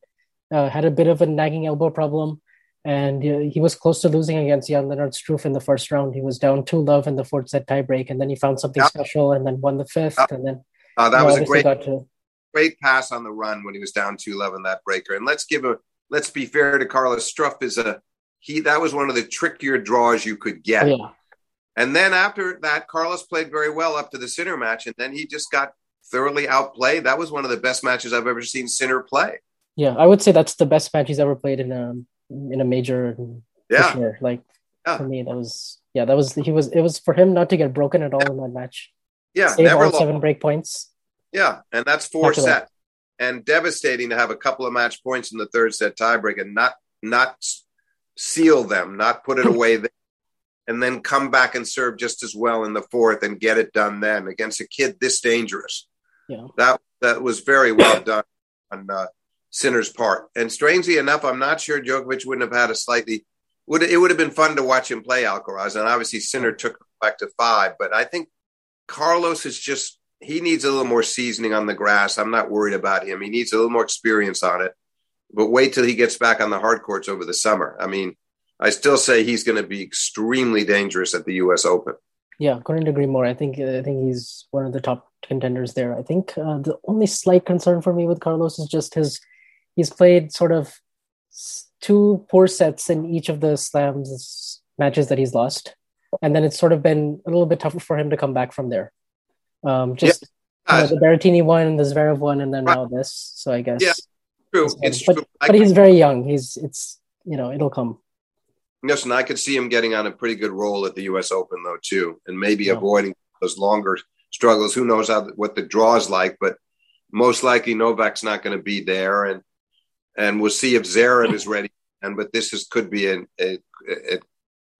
uh, had a bit of a nagging elbow problem, and uh, he was close to losing against Jan Lennard Struff in the first round. He was down two love in the fourth set tiebreak, and then he found something special, and then won the fifth, and then uh, that was a great, to... great pass on the run when he was down two love in that breaker. And let's give a let's be fair to Carlos Struff is a he that was one of the trickier draws you could get. Yeah. And then after that, Carlos played very well up to the Sinner match, and then he just got thoroughly outplayed. That was one of the best matches I've ever seen Sinner play. Yeah, I would say that's the best match he's ever played in a in a major. Yeah, sure. like yeah. for me, that was yeah, that was he was it was for him not to get broken at all yeah. in that match. Yeah, Save never all seven break points. Yeah, and that's four set, and devastating to have a couple of match points in the third set tiebreak and not not seal them, not put it away. There and then come back and serve just as well in the fourth and get it done then against a kid this dangerous. Yeah. That that was very well done on uh, Sinner's part. And strangely enough, I'm not sure Djokovic wouldn't have had a slightly would it would have been fun to watch him play Alcaraz. And obviously Sinner took back to five, but I think Carlos is just he needs a little more seasoning on the grass. I'm not worried about him. He needs a little more experience on it. But wait till he gets back on the hard courts over the summer. I mean, I still say he's going to be extremely dangerous at the U.S. Open. Yeah, couldn't agree more. I think I think he's one of the top contenders there. I think uh, the only slight concern for me with Carlos is just his he's played sort of two poor sets in each of the slams matches that he's lost, and then it's sort of been a little bit tougher for him to come back from there. Um, just you know, the Berrettini one, the Zverev one, and then right. now this. So I guess yeah, true. It's but, true. but he's very young. He's it's you know it'll come. Yes, and I could see him getting on a pretty good roll at the U.S. Open though too, and maybe yeah. avoiding those longer struggles. Who knows how what the draw is like, but most likely Novak's not going to be there, and and we'll see if Zverev is ready. And but this is could be a, a, a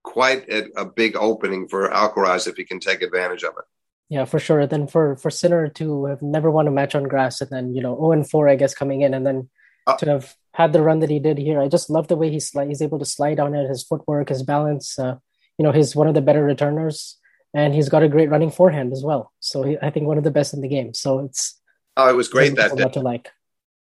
quite a, a, big opening for Alcaraz if he can take advantage of it. Yeah, for sure. Then for for Sinner to have never won a match on grass, and then you know zero and four, I guess coming in, and then uh, to have had the run that he did here, I just love the way he's he's able to slide on it, his footwork, his balance. Uh, you know, he's one of the better returners and he's got a great running forehand as well. So he, I think one of the best in the game. So it's oh, it was great that day. To like.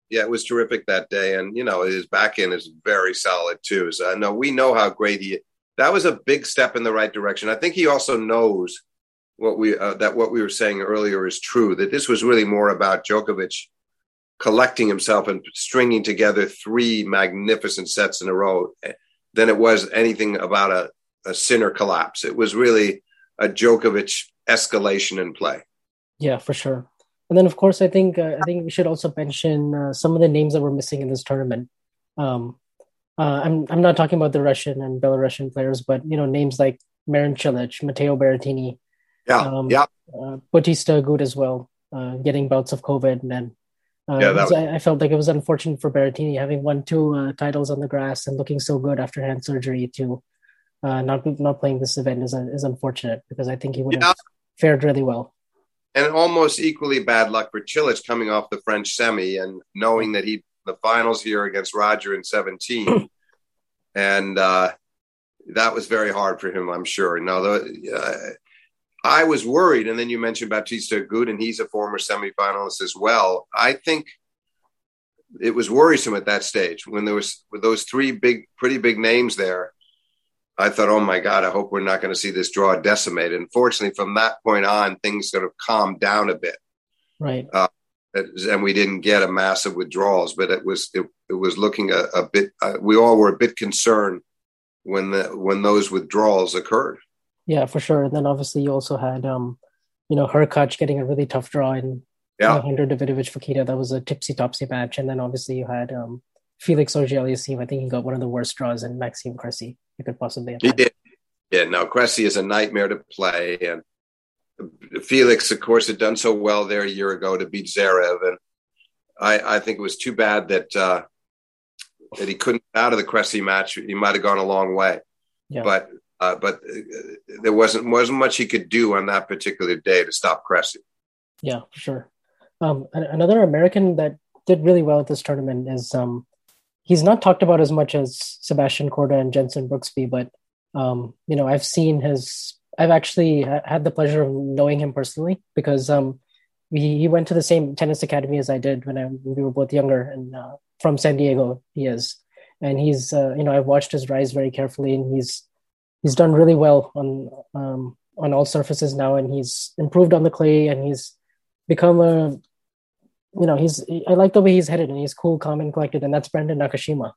Yeah, it was terrific that day, and you know his backhand is very solid too. So I know we know how great he. That was a big step in the right direction. I think he also knows what we uh, that what we were saying earlier is true. That this was really more about Djokovic collecting himself and stringing together three magnificent sets in a row than it was anything about a, a Sinner collapse. It was really a Djokovic escalation in play. Yeah, for sure. And then, of course, I think uh, I think we should also mention uh, some of the names that were missing in this tournament. Um, uh, I'm I'm not talking about the Russian and Belarusian players, but you know names like Marin Cilic, Matteo Berrettini, yeah, um, yeah, uh, Bautista Agut as well, uh, getting bouts of COVID, and then uh, yeah, was, I, I, felt like it was unfortunate for Berrettini having won two uh, titles on the grass and looking so good after hand surgery to uh, not not playing this event is is unfortunate because I think he would yeah. have fared really well. And almost equally bad luck for Cilic coming off the French semi and knowing that he the finals here against Roger in 17. and uh, that was very hard for him, I'm sure. Now, the, uh, I was worried, and then you mentioned Bautista Agut, and he's a former semifinalist as well. I think it was worrisome at that stage when there was with those three big, pretty big names there. I thought, oh my God, I hope we're not going to see this draw decimated. Unfortunately, from that point on, things sort of calmed down a bit. Right. Uh, and we didn't get a massive withdrawals, but it was it, it was looking a, a bit. Uh, we all were a bit concerned when the when those withdrawals occurred. Yeah, for sure. And then obviously you also had, um, you know, Hurkacz getting a really tough draw in yeah. Hunter Davidovich Fokina. That was a tipsy topsy match. And then obviously you had um, Felix Auger-Aliassime. I think he got one of the worst draws in Maxime Cressy you could possibly have. He did. Yeah, no, Cressy is a nightmare to play. And Felix, of course, had done so well there a year ago to beat Zverev, And I, I think it was too bad that uh, that he couldn't get out of the Cressy match. He might have gone a long way. Yeah. But uh, but uh, there wasn't wasn't much he could do on that particular day to stop Cressy. Yeah, for sure. Um, another American that did really well at this tournament is um, he's not talked about as much as Sebastian Korda and Jenson Brooksby, but um, you know I've seen his. I've actually had the pleasure of knowing him personally because um, he, he went to the same tennis academy as I did when, I, when we were both younger, and uh, from San Diego he is, and he's uh, you know I've watched his rise very carefully, and he's he's done really well on um, on all surfaces now, and he's improved on the clay, and he's become a you know he's I like the way he's headed, and he's cool, calm, and collected, and that's Brandon Nakashima,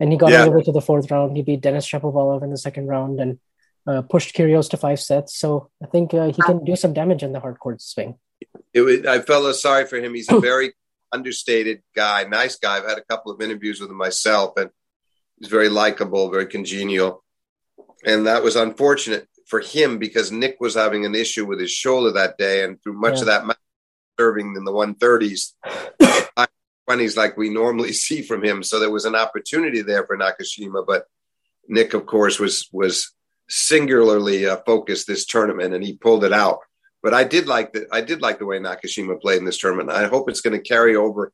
and he got yeah. all the way to the fourth round. He beat Denis Shapovalov in the second round, and uh, pushed Kyrgios to five sets. So I think uh, he can do some damage in the hard court swing. It was, I felt sorry for him. He's a very understated guy, nice guy. I've had a couple of interviews with him myself, and he's very likable, very congenial and that was unfortunate for him because Nick was having an issue with his shoulder that day, and through much yeah. of that match, serving in the 130s, 20s like we normally see from him. So there was an opportunity there for Nakashima, but Nick, of course, was was singularly uh, focused this tournament, and he pulled it out. But I did like the I did like the way Nakashima played in this tournament. I hope it's going to carry over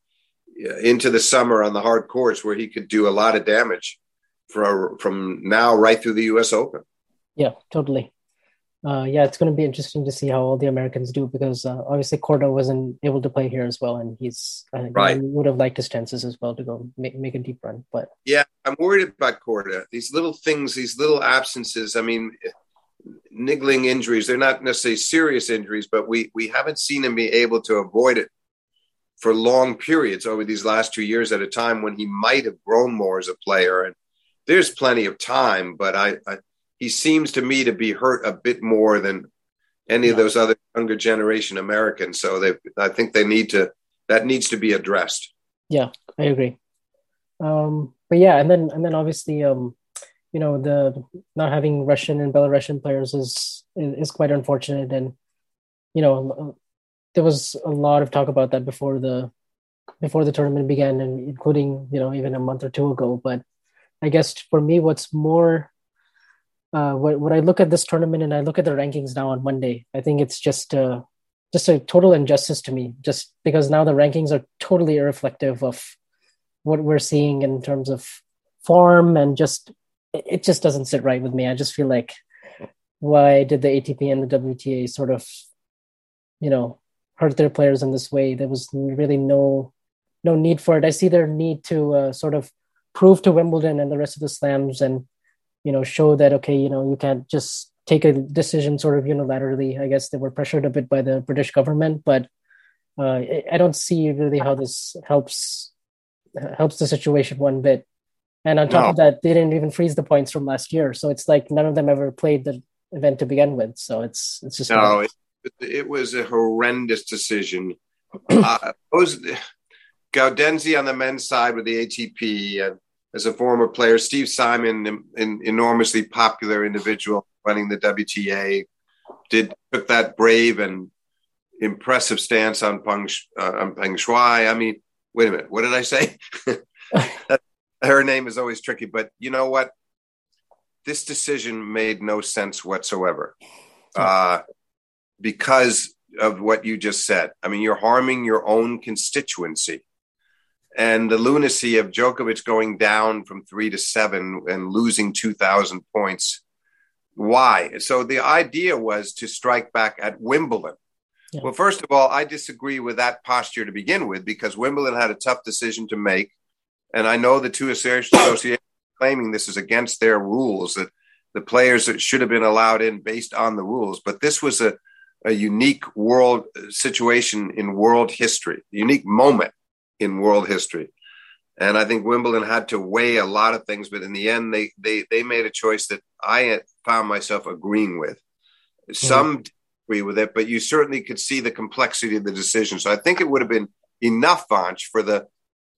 uh, into the summer on the hard courts where he could do a lot of damage for from now right through the U.S. Open. Yeah, totally. Uh, yeah, it's going to be interesting to see how all the Americans do because uh, obviously Korda wasn't able to play here as well, and he's uh, right. would have liked his chances as well to go make, make a deep run. But yeah, I'm worried about Korda. These little things, these little absences. I mean, niggling injuries—they're not necessarily serious injuries, but we we haven't seen him be able to avoid it for long periods over these last two years at a time when he might have grown more as a player and there's plenty of time, but I, I, he seems to me to be hurt a bit more than any yeah. of those other younger generation Americans. So they, I think they need to that needs to be addressed. Yeah, I agree. Um, but yeah, and then and then obviously, um, you know, the not having Russian and Belarusian players is is, quite unfortunate, and you know, there was a lot of talk about that before the before the tournament began, and including you know even a month or two ago, but I guess for me, what's more, uh, when, I look at this tournament and I look at the rankings now on Monday, I think it's just uh, just a total injustice to me, just because now the rankings are totally irreflective of what we're seeing in terms of form and just it just doesn't sit right with me. I just feel like why did the ATP and the WTA sort of, you know, hurt their players in this way? There was really no no need for it. I see their need to uh, sort of prove to Wimbledon and the rest of the slams and you know show that okay you know you can't just take a decision sort of unilaterally. I guess they were pressured a bit by the British government, but uh, I don't see really how this helps helps the situation one bit. And on top no. of that, they didn't even freeze the points from last year, so it's like none of them ever played the event to begin with. So it's it's just no. It, it, was a horrendous decision. uh, those Gaudenzi on the men's side with the ATP, and as a former player, Steve Simon, an, enormously popular individual running the WTA, did took that brave and impressive stance on Peng, uh, on Peng Shuai. I mean, wait a minute, what did I say? Her name is always tricky, but you know what? This decision made no sense whatsoever uh, because of what you just said. I mean, you're harming your own constituency. And the lunacy of Djokovic going down from three to seven and losing 2,000 points. Why? So the idea was to strike back at Wimbledon yeah. Well, first of all, I disagree with that posture to begin with because Wimbledon had a tough decision to make. And I know the two associations claiming this is against their rules, that the players should have been allowed in based on the rules. But this was a, a unique world uh, situation in world history, unique moment in world history. And I think Wimbledon had to weigh a lot of things, but in the end, they they they made a choice that I found myself agreeing with. Mm-hmm. Some agree with it, but you certainly could see the complexity of the decision. So I think it would have been enough, Vanch, for the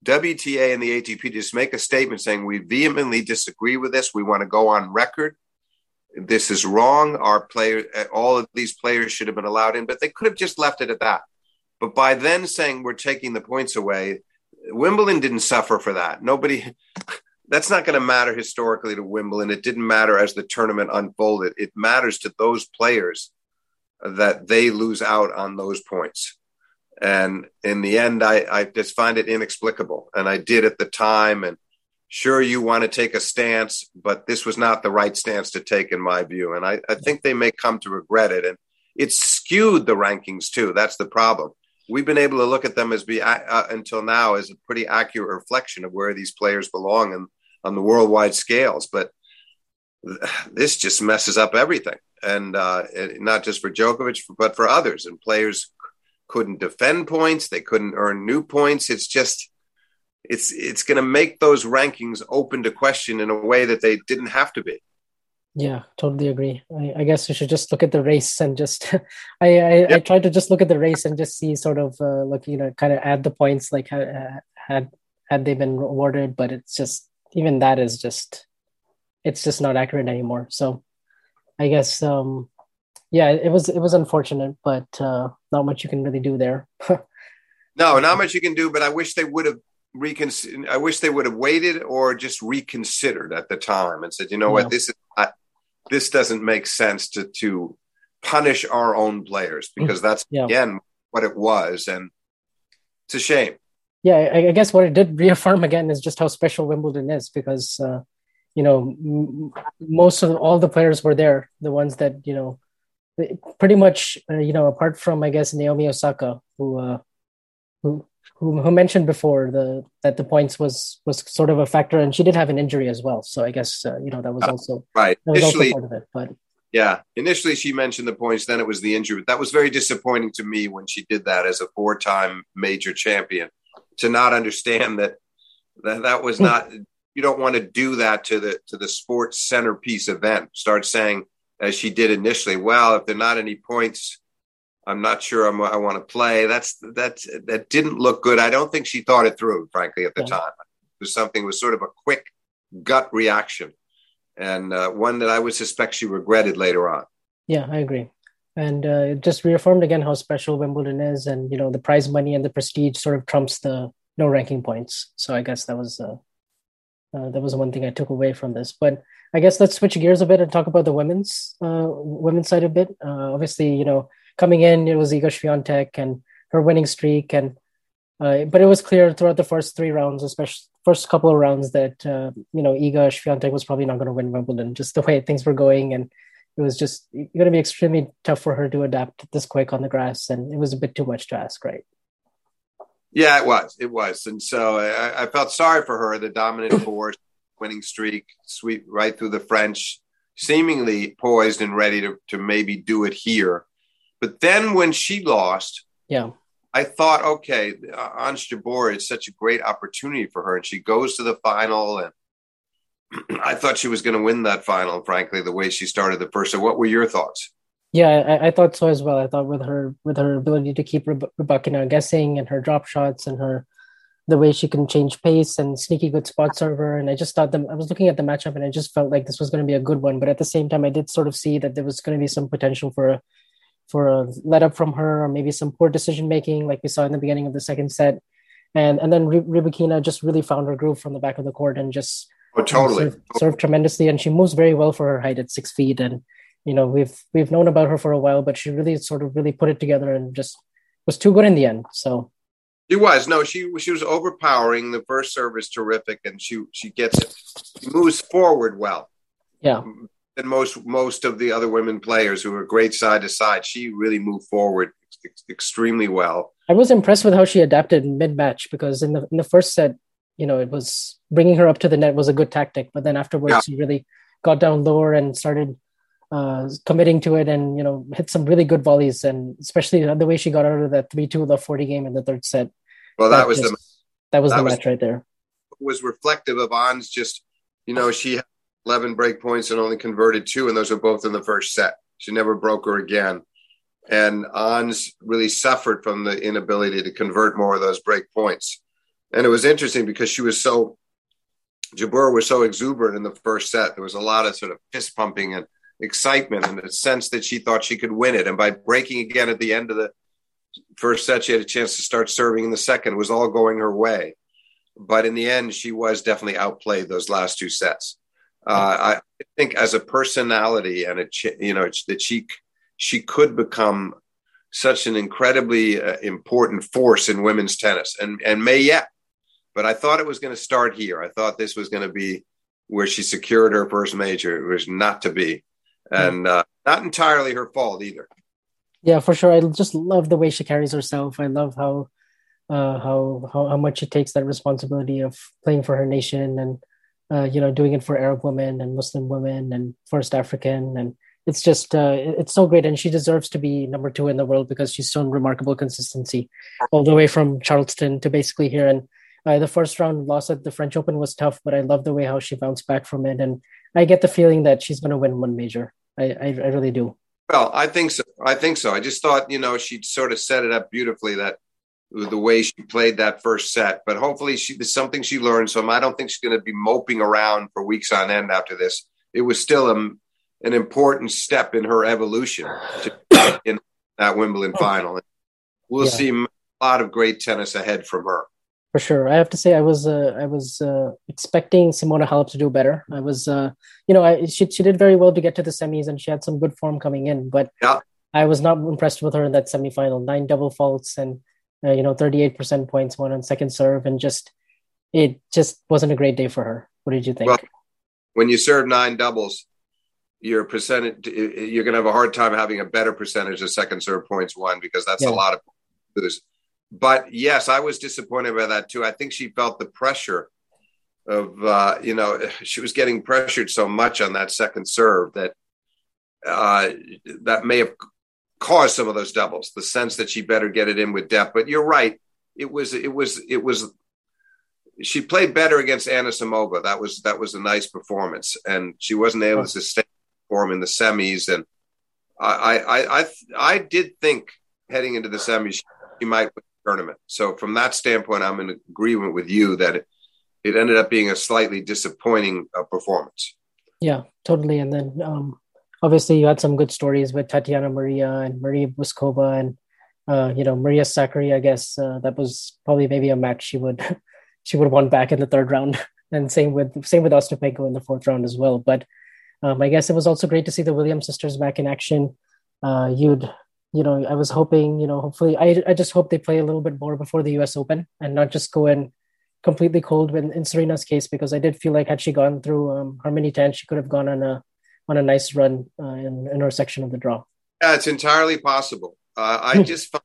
WTA and the ATP to just make a statement saying we vehemently disagree with this. We want to go on record. This is wrong. Our player, all of these players should have been allowed in, but they could have just left it at that. But by then saying we're taking the points away, Wimbledon didn't suffer for that. Nobody, that's not going to matter historically to Wimbledon. It didn't matter as the tournament unfolded. It matters to those players that they lose out on those points. And in the end, I, I just find it inexplicable. And I did at the time. And sure, you want to take a stance, but this was not the right stance to take, in my view. And I, I think they may come to regret it. And it's skewed the rankings too. That's the problem. We've been able to look at them as be uh, until now as a pretty accurate reflection of where these players belong and on the worldwide scales. But this just messes up everything and uh, not just for Djokovic, but for others. And players couldn't defend points; they couldn't earn new points. It's just it's it's going to make those rankings open to question in a way that they didn't have to be. Yeah, totally agree. I, I guess we should just look at the race and just I I, yep. I tried to just look at the race and just see sort of uh, look you know kind of add the points like had had had they been awarded, but it's just even that is just it's just not accurate anymore. So I guess um, yeah, it was it was unfortunate, but uh, not much you can really do there. no, not much you can do. But I wish they would have reconsidered. I wish they would have waited or just reconsidered at the time and said, you know yeah. what, this is not, this doesn't make sense to to punish our own players mm-hmm. because that's yeah. again what it was, and it's a shame. Yeah, I, I, guess what it did reaffirm again is just how special Wimbledon is because. Uh, you know, m- most of all the players were there. The ones that you know, pretty much, uh, you know, apart from I guess Naomi Osaka, who uh, who who, who mentioned before the that the points was was sort of a factor, and she did have an injury as well. So I guess uh, you know that was uh, also right. That was initially, also part of it, but. Yeah, initially she mentioned the points, then it was the injury. That was very disappointing to me when she did that as a four-time major champion. To not understand that that, that was not you don't want to do that to the to the sports centerpiece event. Start saying, as she did initially, well, if there are not any points, I'm not sure I'm, i want to play. That's that that didn't look good. I don't think she thought it through, frankly, at the yeah. time. It was something was sort of a quick gut reaction, and uh, one that I would suspect she regretted later on. Yeah, I agree. And uh, it just reaffirmed again how special Wimbledon is, and you know the prize money and the prestige sort of trumps the no ranking points. So I guess that was uh, uh, that was one thing I took away from this. But I guess let's switch gears a bit and talk about the women's uh, women's side a bit. Uh, obviously, you know, coming in it was Iga Swiatek and her winning streak, and uh, but it was clear throughout the first three rounds, especially first couple of rounds, that uh, you know Iga Swiatek was probably not going to win Wimbledon, just the way things were going, and it was just going to be extremely tough for her to adapt this quick on the grass, and it was a bit too much to ask, right? Yeah, it was. It was. And so I, I felt sorry for her, the dominant force, winning streak, sweep right through the French, seemingly poised and ready to, to maybe do it here. But then when she lost, yeah, I thought, okay, Ons Jabeur is such a great opportunity for her, and she goes to the final, and I thought she was going to win that final. Frankly, the way she started the first. So, what were your thoughts? Yeah, I, I thought so as well. I thought with her with her ability to keep Rybakina guessing and her drop shots and her the way she can change pace and sneaky good spot server. And I just thought them. I was looking at the matchup and I just felt like this was going to be a good one. But at the same time, I did sort of see that there was going to be some potential for a for a let up from her or maybe some poor decision making, like we saw in the beginning of the second set. And and then Rybakina just really found her groove from the back of the court and just oh, totally served, served tremendously. And she moves very well for her height at six feet. And you know we've we've known about her for a while, but she really sort of really put it together and just was too good in the end. So she was no, she she was overpowering. The first serve is terrific, and she she gets it. She moves forward well. Yeah. Mm-hmm. Than most most of the other women players who are great side to side. She really moved forward extremely well. I was impressed with how she adapted mid match because in the in the first set, you know, it was bringing her up to the net was a good tactic, but then afterwards yeah. she really got down lower and started uh, committing to it and you know hit some really good volleys and especially the way she got out of that 3-2 the 40 game in the third set well that, that was just, the that was that the was, match right there was reflective of Ons just you know she 11 break points and only converted two and those were both in the first set she never broke her again and Ons really suffered from the inability to convert more of those break points and it was interesting because she was so Jabeur was so exuberant in the first set there was a lot of sort of fist pumping and excitement and a sense that she thought she could win it. And by breaking again at the end of the first set, she had a chance to start serving in the second. It was all going her way. But in the end, she was definitely outplayed those last two sets. Uh, I think as a personality and a you know that she she could become such an incredibly uh, important force in women's tennis and and may yet. But I thought it was going to start here. I thought this was going to be where she secured her first major. It was not to be and uh, not entirely her fault either. Yeah, for sure. I just love the way she carries herself. I love how uh, how, how how much she takes that responsibility of playing for her nation and uh, you know doing it for Arab women and Muslim women and first African and it's just uh, it's so great and she deserves to be number two in the world because she's shown remarkable consistency all the way from Charleston to basically here and uh, the first round loss at the French Open was tough, but I love the way how she bounced back from it, and I get the feeling that she's going to win one major. I, I, I really do. Well, I think so. I think so. I just thought, you know, she'd sort of set it up beautifully that the way she played that first set. But hopefully, she there's something she learned. So I don't think she's going to be moping around for weeks on end after this. It was still a, an important step in her evolution to, in that Wimbledon final. We'll yeah. see a lot of great tennis ahead from her for sure. I have to say, I was uh, I was uh, expecting Simona Halep to do better. I was, uh, you know, I, she she did very well to get to the semis, and she had some good form coming in. But yeah. I was not impressed with her in that semifinal. Nine double faults and uh, you know, thirty eight percent points won on second serve, and just it just wasn't a great day for her. What did you think? Well, when you serve nine doubles, your percentage you're going to have a hard time having a better percentage of second serve points won because that's yeah. a lot of lose but yes, I was disappointed by that too. I think she felt the pressure of uh, you know she was getting pressured so much on that second serve that uh, that may have caused some of those doubles. The sense that she better get it in with depth. But you're right. It was it was it was she played better against Anisimova. That was that was a nice performance, and she wasn't able to sustain form in the semis. And I I I I did think heading into the semis she might win the tournament. So from that standpoint, I'm in agreement with you that it, it ended up being a slightly disappointing uh, performance. Yeah, totally. And then um, obviously you had some good stories with Tatiana Maria and Maria Bouzkova and uh, you know Maria Sakkari. I guess uh, that was probably maybe a match she would she would won back in the third round. and same with same with Ostapenko in the fourth round as well. But um, I guess it was also great to see the Williams sisters back in action. Uh, you'd you know, I was hoping, you know, hopefully, I, I just hope they play a little bit more before the US Open and not just go in completely cold when, in Serena's case, because I did feel like had she gone through um, Harmony Tan, she could have gone on a on a nice run uh, in, in her section of the draw. Yeah, it's entirely possible. Uh, I hmm. just find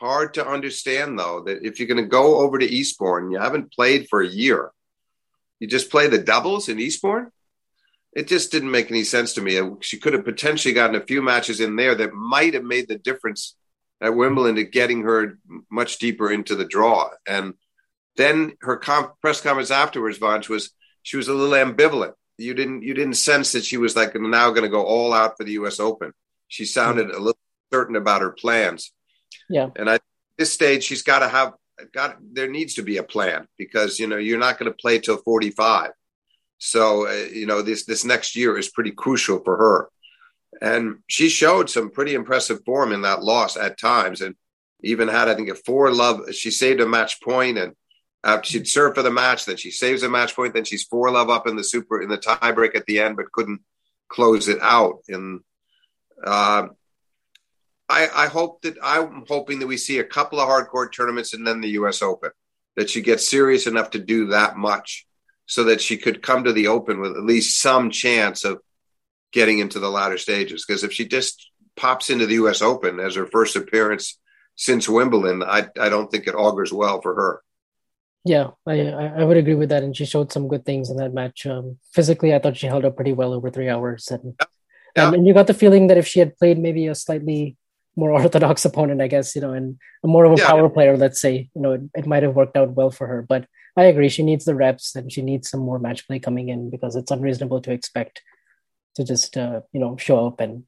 hard to understand, though, that if you're going to go over to Eastbourne, you haven't played for a year, you just play the doubles in Eastbourne it just didn't make any sense to me. She could have potentially gotten a few matches in there that might have made the difference at Wimbledon to getting her much deeper into the draw. And then her com- press conference afterwards, Vanch, was she was a little ambivalent. You didn't you didn't sense that she was like now going to go all out for the U.S. Open. She sounded mm-hmm. a little certain about her plans. Yeah, and at this stage, she's got to have got there needs to be a plan because you know you're not going to play till 45. So uh, you know this this next year is pretty crucial for her, and she showed some pretty impressive form in that loss at times, and even had I think a four love. She saved a match point and she'd serve for the match, then she saves a match point, then she's four love up in the super in the tiebreak at the end, but couldn't close it out. And uh, I, I hope that I'm hoping that we see a couple of hard court tournaments and then the U.S. Open. That she gets serious enough to do that much, so that she could come to the Open with at least some chance of getting into the latter stages. Because if she just pops into the U.S. Open as her first appearance since Wimbledon, I, I don't think it augurs well for her. Yeah, I, I would agree with that, and she showed some good things in that match. Um, physically, I thought she held up pretty well over three hours, and, yeah. and and you got the feeling that if she had played maybe a slightly more orthodox opponent, I guess you know, and a more of a yeah. power player, let's say, you know, it, it might have worked out well for her. But I agree, she needs the reps and she needs some more match play coming in because it's unreasonable to expect to just uh, you know show up and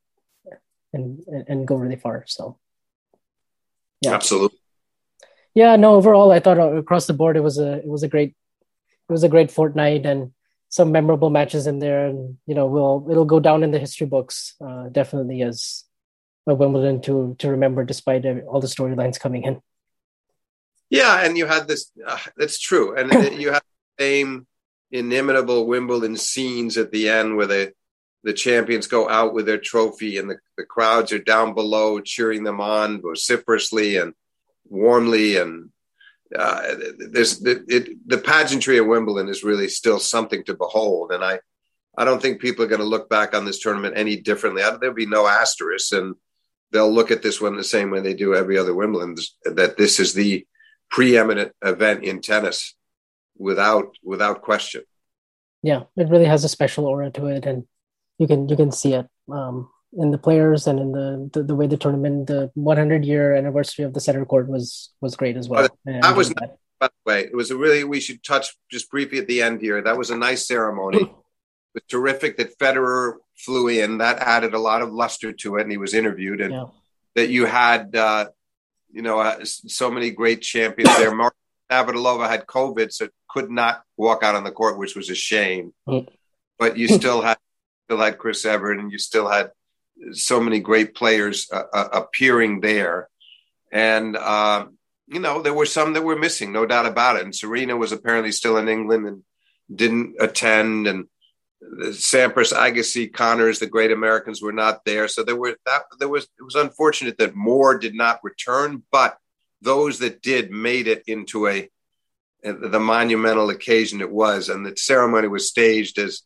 and and go really far. So yeah, absolutely yeah, no, overall, I thought across the board it was a it was a great it was a great fortnight and some memorable matches in there, and you know, we'll it'll go down in the history books uh, definitely as a Wimbledon to to remember despite all the storylines coming in. Yeah, and you had this. Uh, that's true, and you had the same inimitable Wimbledon scenes at the end where the the champions go out with their trophy and the, the crowds are down below cheering them on vociferously and warmly and uh, there's the, it, the pageantry of Wimbledon is really still something to behold. And I, I don't think people are going to look back on this tournament any differently. There'll be no asterisk, and they'll look at this one the same way they do every other Wimbledon. That this is the preeminent event in tennis, without without question. Yeah, it really has a special aura to it, and you can you can see it. Um, in the players and in the, the, the way the tournament, the 100 year anniversary of the center court was was great as well. that was that. by the way, it was a really we should touch just briefly at the end here. That was a nice ceremony. it was terrific that Federer flew in. That added a lot of luster to it, and he was interviewed, and yeah. that you had uh, you know uh, so many great champions there. Martina Navratilova had COVID, so could not walk out on the court, which was a shame. Mm. But you still had still had Chris Evert, and you still had so many great players uh, uh, appearing there. And, uh, you know, there were some that were missing, no doubt about it. And Serena was apparently still in England and didn't attend. And Sampras, Agassi, Connors, the great Americans were not there. So there were that there was it was unfortunate that more did not return, but those that did made it into a the monumental occasion it was, and the ceremony was staged as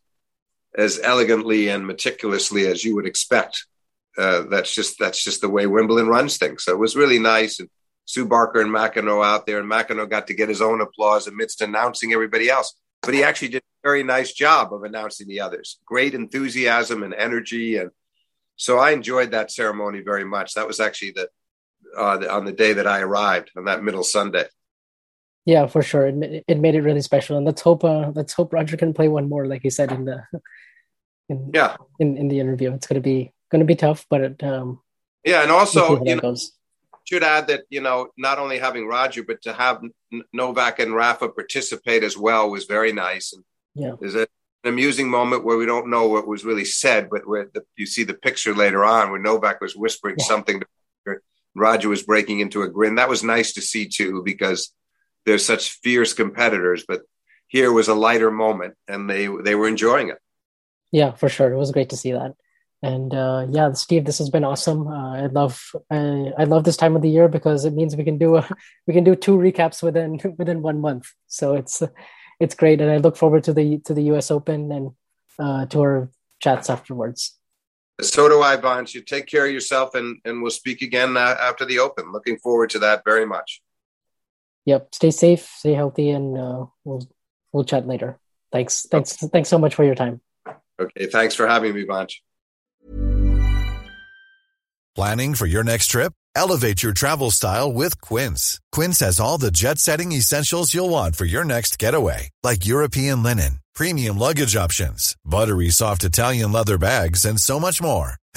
as elegantly and meticulously as you would expect. Uh, that's just that's just the way Wimbledon runs things. So it was really nice. And Sue Barker and McEnroe out there, and McEnroe got to get his own applause amidst announcing everybody else. But he actually did a very nice job of announcing the others. Great enthusiasm and energy, and so I enjoyed that ceremony very much. That was actually the, uh, the on the day that I arrived on that middle Sunday. Yeah, for sure. It, it made it really special, and let's hope uh, let's hope Roger can play one more, like he said in the in yeah in, in the interview. It's gonna be gonna be tough, but it, um, yeah, and also you know, should add that you know not only having Roger, but to have Novak and Rafa participate as well was very nice. And yeah, there's a, an amusing moment where we don't know what was really said, but where the, you see the picture later on where Novak was whispering yeah. something. To Roger was breaking into a grin. That was nice to see too, because they're such fierce competitors, but here was a lighter moment and they they were enjoying it. Yeah, for sure. It was great to see that. And uh, yeah, Steve, this has been awesome. Uh, I love I, I love this time of the year because it means we can do a, we can do two recaps within within one month. So it's it's great, and I look forward to the to the U.S. Open and uh, to our chats afterwards. So do I, Bonch. You take care of yourself, and and we'll speak again uh, after the Open. Looking forward to that very much yep stay safe stay healthy and uh, we'll we'll chat later thanks thanks okay. thanks so much for your time okay thanks for having me Vanch. planning for your next trip Elevate your travel style with Quince. Quince has all the jet setting essentials you'll want for your next getaway, like European linen, premium luggage options, buttery soft Italian leather bags, and so much more.